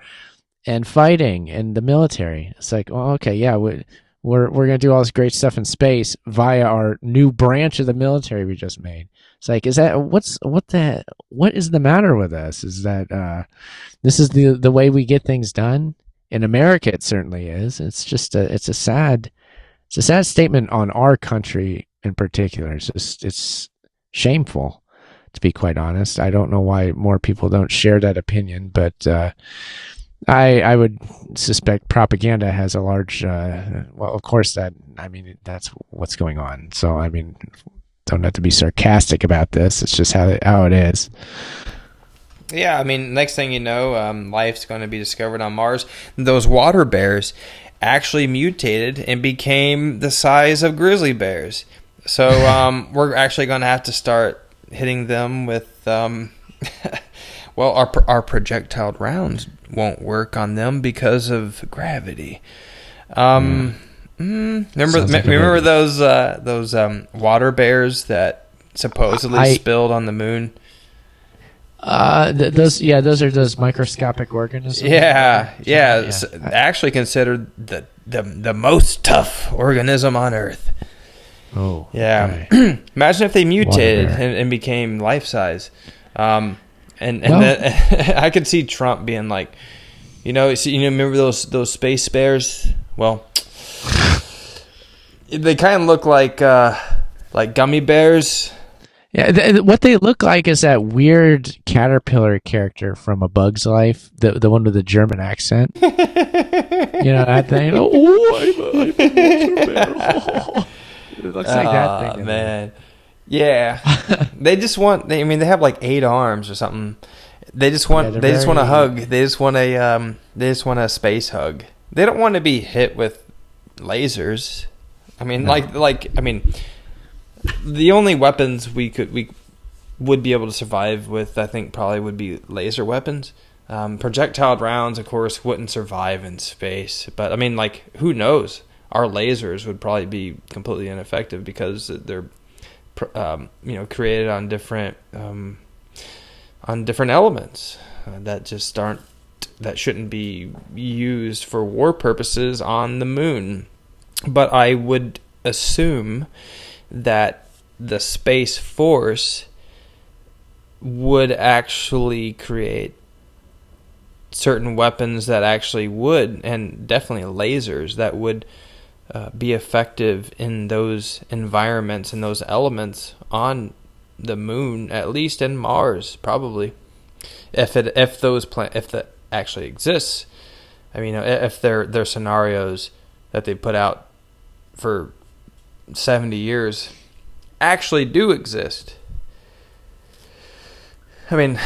and fighting and the military. It's like, well, okay, yeah, we, we're we're gonna do all this great stuff in space via our new branch of the military we just made. It's like, is that what's what the what is the matter with us? Is that uh, this is the the way we get things done in America? It certainly is. It's just a it's a sad it's a sad statement on our country in particular. It's just it's shameful to be quite honest. I don't know why more people don't share that opinion, but uh, I I would suspect propaganda has a large. Uh, well, of course that I mean that's what's going on. So I mean, don't have to be sarcastic about this. It's just how it, how it is. Yeah, I mean, next thing you know, um, life's going to be discovered on Mars. Those water bears actually mutated and became the size of grizzly bears. So *laughs* um, we're actually going to have to start hitting them with, um, *laughs* well, our our projectile rounds won't work on them because of gravity. Um, mm, remember, Sounds like remember movie. those uh, those um, water bears that supposedly I- spilled on the moon? Uh, th- those yeah, those are those microscopic organisms. Yeah, yeah. Yeah. s- actually considered the, the the most tough organism on Earth. Oh, Yeah. okay. *clears throat* Imagine if they mutated and, and became life size. Um, and and then, *laughs* I could see Trump being like, you know, you know, remember those those space bears? Well, *sighs* they kind of look like uh, like gummy bears. Yeah, th- th- what they look like is that weird caterpillar character from A Bug's Life, the the one with the German accent. *laughs* you know that thing? Oh, I'm a, I'm *laughs* it looks like that thing. man. Yeah, *laughs* they just want. They, I mean, they have like eight arms or something. They just want. Yeah, they're just want a hug. They just want a. Um, they just want a space hug. They don't want to be hit with lasers. I mean, like, like, I mean, the only weapons we could we would be able to survive with, I think, probably would be laser weapons. Um, projectile rounds, of course, wouldn't survive in space. But I mean, like, who knows? Our lasers would probably be completely ineffective because they're, um, you know, created on different, um, on different elements uh, that just aren't that shouldn't be used for war purposes on the moon. But I would assume that the Space Force would actually create certain weapons that actually would, and definitely lasers that would uh, be effective in those environments and those elements on the moon, at least in Mars, probably. If it if those plan if that actually exists, I mean, if they're they're scenarios that they put out for seventy years actually do exist. I mean,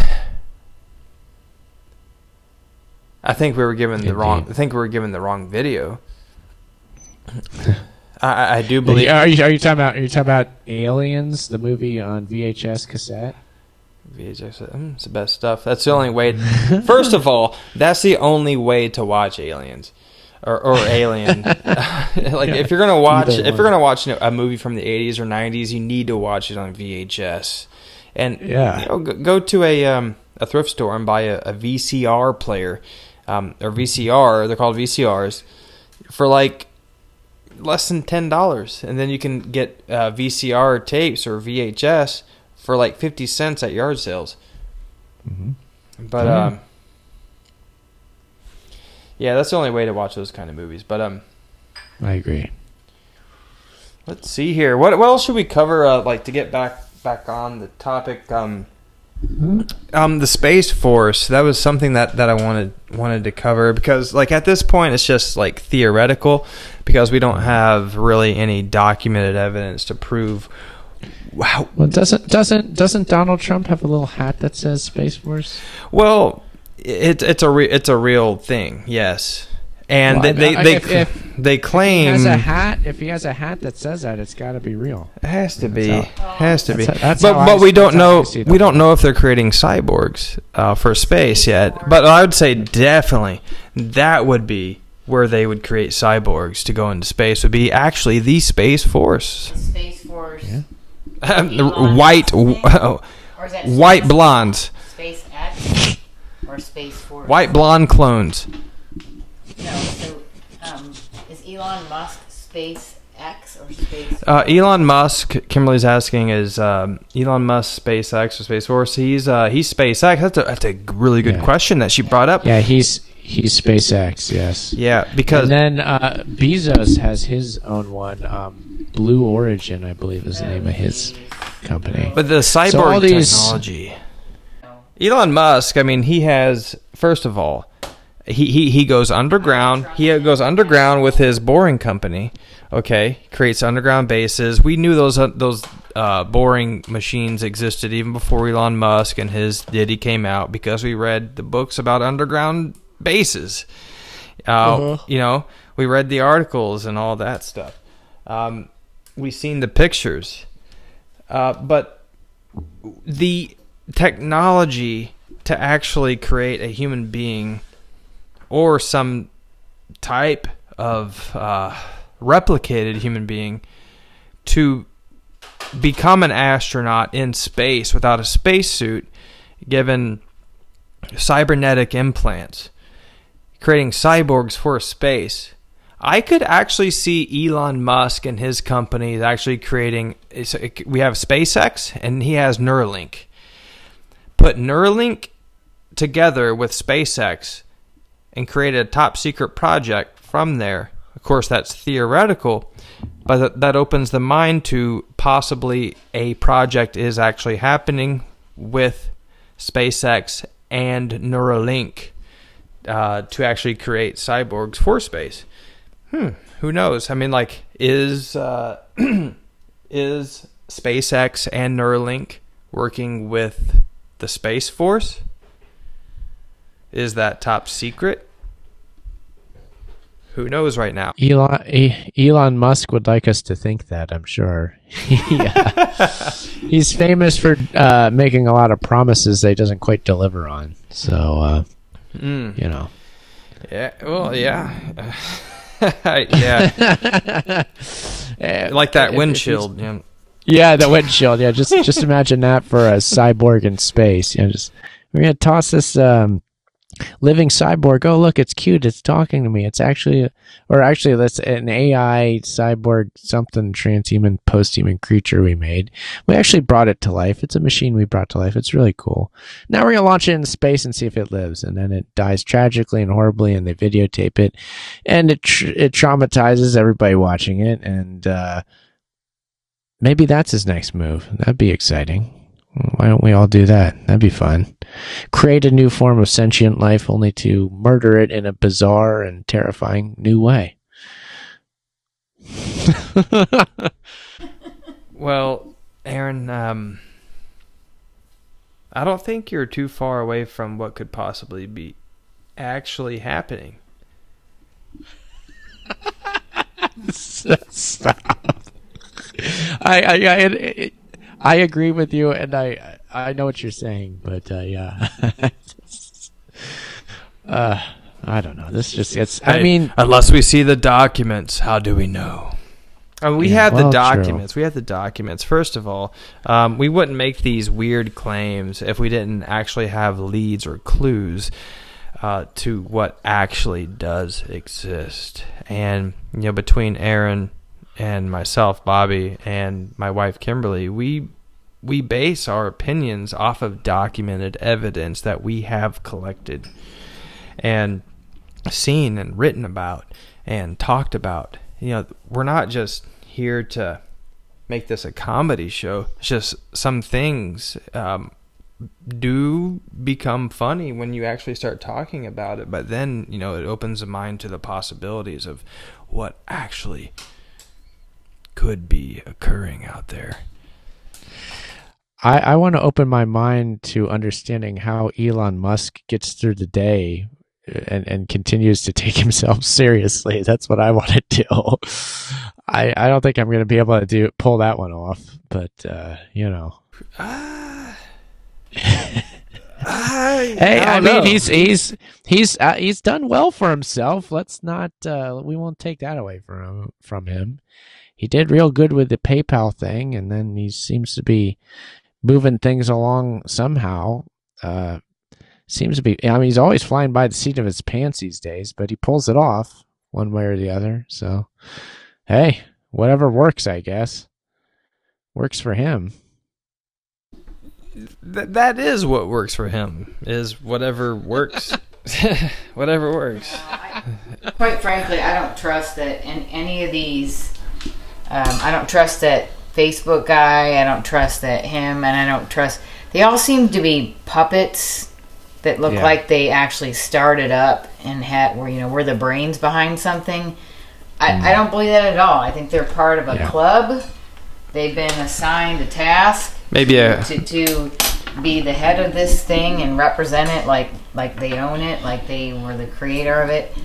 I think we were given the wrong. I think we were given the wrong video. I, I do believe. Are you, are you talking about? Are you talking about Aliens, the movie on VHS cassette? VHS, mm, it's the best stuff. That's the only way. *laughs* First of all, that's the only way to watch Aliens, or, or *laughs* Alien. *laughs* like if you're gonna watch, if you're gonna watch a movie from the 80s or 90s, you need to watch it on VHS. And Yeah. you know, go, go to a um, a thrift store and buy a, a VCR player, um, or VCR. They're called VCRs for like less than ten dollars, and then you can get uh, VCR tapes or VHS for like fifty cents at yard sales. Mhm. But Yeah. um, yeah, that's the only way to watch those kind of movies. But um, I agree. let's see here. What what else should we cover? Uh, like to get back back on the topic. Um, um, the space force. That was something that, that I wanted wanted to cover because, like, at this point, it's just like theoretical because we don't have really any documented evidence to prove. Wow. Well, doesn't doesn't doesn't Donald Trump have a little hat that says Space Force? Well, it's it's a re- it's a real thing. Yes, and Well, I they mean, they if- they, if they He claim has a hat. If he has a hat that says that, it's got to be real. it has to be That's has to be. That's how- that's but how I- but we don't that's how I know we don't know if they're creating cyborgs uh, for space yet. But I would say definitely that would be where they would create cyborgs to go into space. Would be actually the space force. Space Force. Yeah. *laughs* White Musk oh, Or is that *laughs* white Space- blondes, Space X or Space Force? white blonde clones. No, so um, is Elon Musk Space X or Space? Uh, Elon Musk, Kimberly's asking, is um, Elon Musk SpaceX or Space Force? He's uh, he's SpaceX. That's a that's a really good Yeah. question that she brought up. Yeah, he's he's SpaceX. Yes. Yeah, because And then uh, Bezos has his own one. Um, Blue Origin, I believe, is the name of his company. but the cyborg all these- technology. Elon Musk, I mean, he has first of all, he, he he goes underground. He goes underground with his boring company. Okay, creates underground bases. We knew those uh, those uh, boring machines existed even before Elon Musk and his Diddy came out because we read the books about underground bases. Uh, You know, we read the articles and all that stuff. Um, we seen the pictures, uh, but the technology to actually create a human being or some type of uh, replicated human being to become an astronaut in space without a spacesuit, given cybernetic implants, creating cyborgs for space. I could actually see Elon Musk and his company actually creating. We have SpaceX and he has Neuralink. Put Neuralink together with SpaceX and created a top secret project from there. Of course, that's theoretical, but that, opens the mind to possibly a project is actually happening with SpaceX and Neuralink uh, to actually create cyborgs for space. Hmm, who knows? I mean, like, is uh, *clears throat* is SpaceX and Neuralink working with the Space Force? Is that top secret? Who knows right now? Elon Elon Musk would like us to think that. I'm sure. *laughs* *laughs* He's famous for uh, making a lot of promises that he doesn't quite deliver on. So uh, Mm, you know. yeah. Well, yeah. *laughs* yeah. Like that windshield. Yeah. Yeah, the windshield. Yeah, just just imagine that for a cyborg in space. You know, just we're gonna toss this um, living cyborg. Oh, look, it's cute. It's talking to me. It's actually, or actually, that's an AI cyborg, something transhuman, posthuman creature we made. We actually brought it to life. It's a machine we brought to life. It's really cool. Now we're gonna launch it into space and see if it lives. And then it dies tragically and horribly, and they videotape it, and it tr- it traumatizes everybody watching it, and. uh Maybe that's his next move. That'd be exciting. Why don't we all do that? That'd be fun. Create a new form of sentient life only to murder it in a bizarre and terrifying new way. *laughs* Well, Aaron, um, I don't think you're too far away from what could possibly be actually happening. *laughs* Stop. *laughs* I I I, it, it, I agree with you, and I I know what you're saying, but uh, yeah. *laughs* uh, I don't know. This just it's. I Hey, mean, unless we see the documents, how do we know? I mean, we Yeah, have well, the true. documents. We have the documents. First of all, um, we wouldn't make these weird claims if we didn't actually have leads or clues. uh, to what actually does exist. And you know, between Aaron and myself, Bobby, and my wife Kimberly, we we base our opinions off of documented evidence that we have collected and seen and written about and talked about. You know, we're not just here to make this a comedy show. It's just some things um, do become funny when you actually start talking about it. But then, you know, it opens the mind to the possibilities of what actually could be occurring out there. I, I want to open my mind to understanding how Elon Musk gets through the day uh, and, and continues to *laughs* take himself seriously. That's what I want to do. I, I don't think I'm going to be able to do pull that one off, but uh, you know. *laughs* I, Hey, I, mean, know. he's he's he's uh, he's done well for himself. Let's not uh, we won't take that away from from him. He did real good with the PayPal thing, and then he seems to be moving things along somehow. Uh, seems to be. I mean, he's always flying by the seat of his pants these days, but he pulls it off one way or the other. So, hey, whatever works, I guess. Works for him. Th- that is what works for him. Is whatever works. *laughs* *laughs* whatever works. Quite frankly, I don't trust that in any of these. Um, I don't trust that Facebook guy. I don't trust that him, and I don't trust. They all seem to be puppets that look Yeah. like they actually started up and had were you know were the brains behind something. I, I mm. don't believe that at all. I think they're part of a Yeah. club. They've been assigned a task Maybe a to, to be the head of this thing and represent it like like they own it, like they were the creator of it.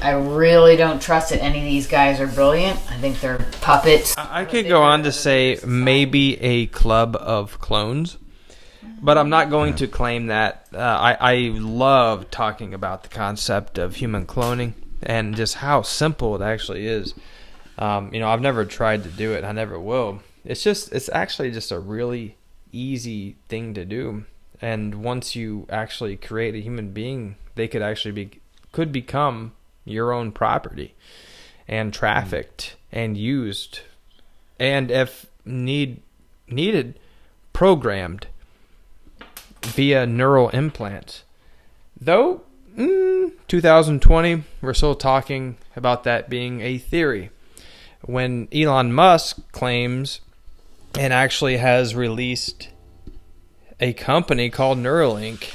I, I really don't trust that any of these guys are brilliant. I think they're puppets. I could go on to say maybe a club of clones, but I'm not going to claim that. Uh, I, I love talking about the concept of human cloning and just how simple it actually is. Um, you know, I've never tried to do it. I never will. It's just, it's actually just a really easy thing to do. And once you actually create a human being, they could actually be, could become your own property and trafficked and used and if need needed programmed via neural implants. Though mm, 2020 we're still talking about that being a theory. When Elon Musk claims and actually has released a company called Neuralink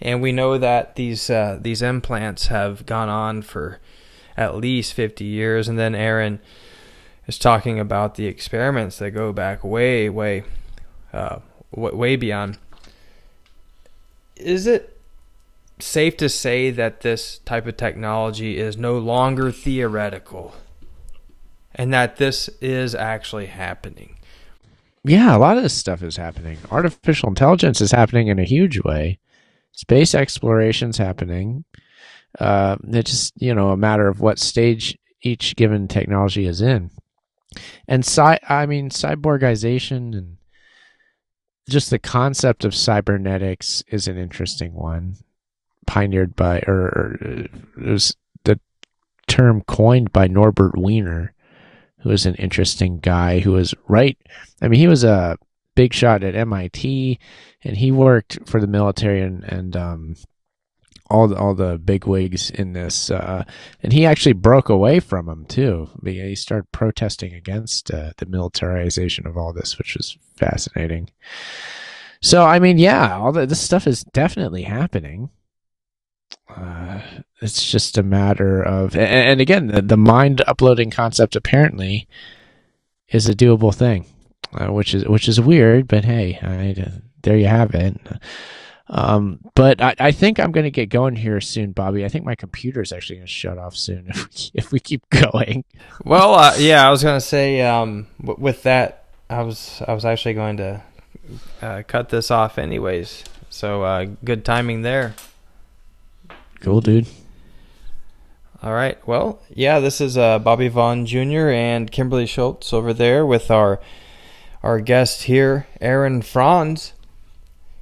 and we know that these uh, these implants have gone on for at least 50 years and then Aaron is talking about the experiments that go back way way uh, way beyond is it safe to say that this type of technology is no longer theoretical and that this is actually happening Yeah, a lot of this stuff is happening. Artificial intelligence is happening in a huge way. Space exploration's happening. Uh, it's just you know a matter of what stage each given technology is in. And cy- I mean cyborgization and just the concept of cybernetics is an interesting one, pioneered by or, or uh, it was the term coined by Norbert Wiener, who is an interesting guy who was right. I mean, he was a big shot at MIT, and he worked for the military and and um, all the, all the big wigs in this. Uh, and he actually broke away from them too. He started protesting against uh, the militarization of all this, which was fascinating. So, I mean, yeah, all the, this stuff is definitely happening. Uh, it's just a matter of, and, and again, the, the mind uploading concept apparently is a doable thing, uh, which is which is weird, but hey, I, there you have it. Um, but I, I think I'm going to get going here soon, Bobby. I think my computer is actually going to shut off soon *laughs* if we, if we keep going. Well, uh, yeah, I was gonna say um, w- with that, I was I was actually going to uh, cut this off anyways. So uh, good timing there. Cool, dude. All right. Well, yeah, this is uh, Bobby Vaughn Jr. and Kimberly Schultz over there with our our guest here, Aaron Franz.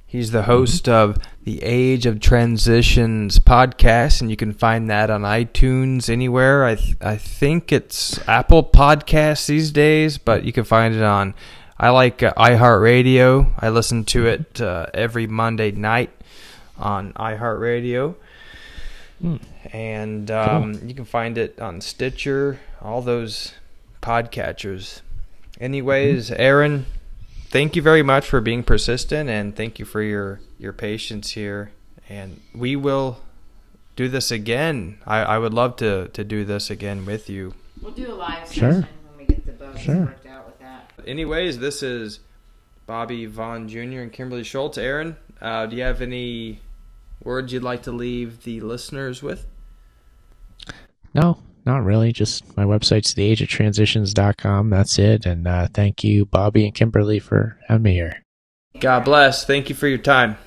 He's the host of the Age of Transitions podcast, and you can find that on iTunes anywhere. I th- I think it's Apple Podcasts these days, but you can find it on. I like uh, iHeartRadio. I listen to it uh, every Monday night on iHeartRadio, and um, you can find it on Stitcher, all those podcatchers. Anyways, Aaron, thank you very much for being persistent and thank you for your your patience here and we will do this again i, I would love to to do this again with you We'll do a live Sure. session when we get the bugs Sure. worked out with that. anyways this is bobby vaughn jr and kimberly schultz aaron uh, do you have any words you'd like to leave the listeners with No, not really. Just my website's theageoftransitions.com. That's it. And uh, thank you, Bobby and Kimberly, for having me here. god bless thank you for your time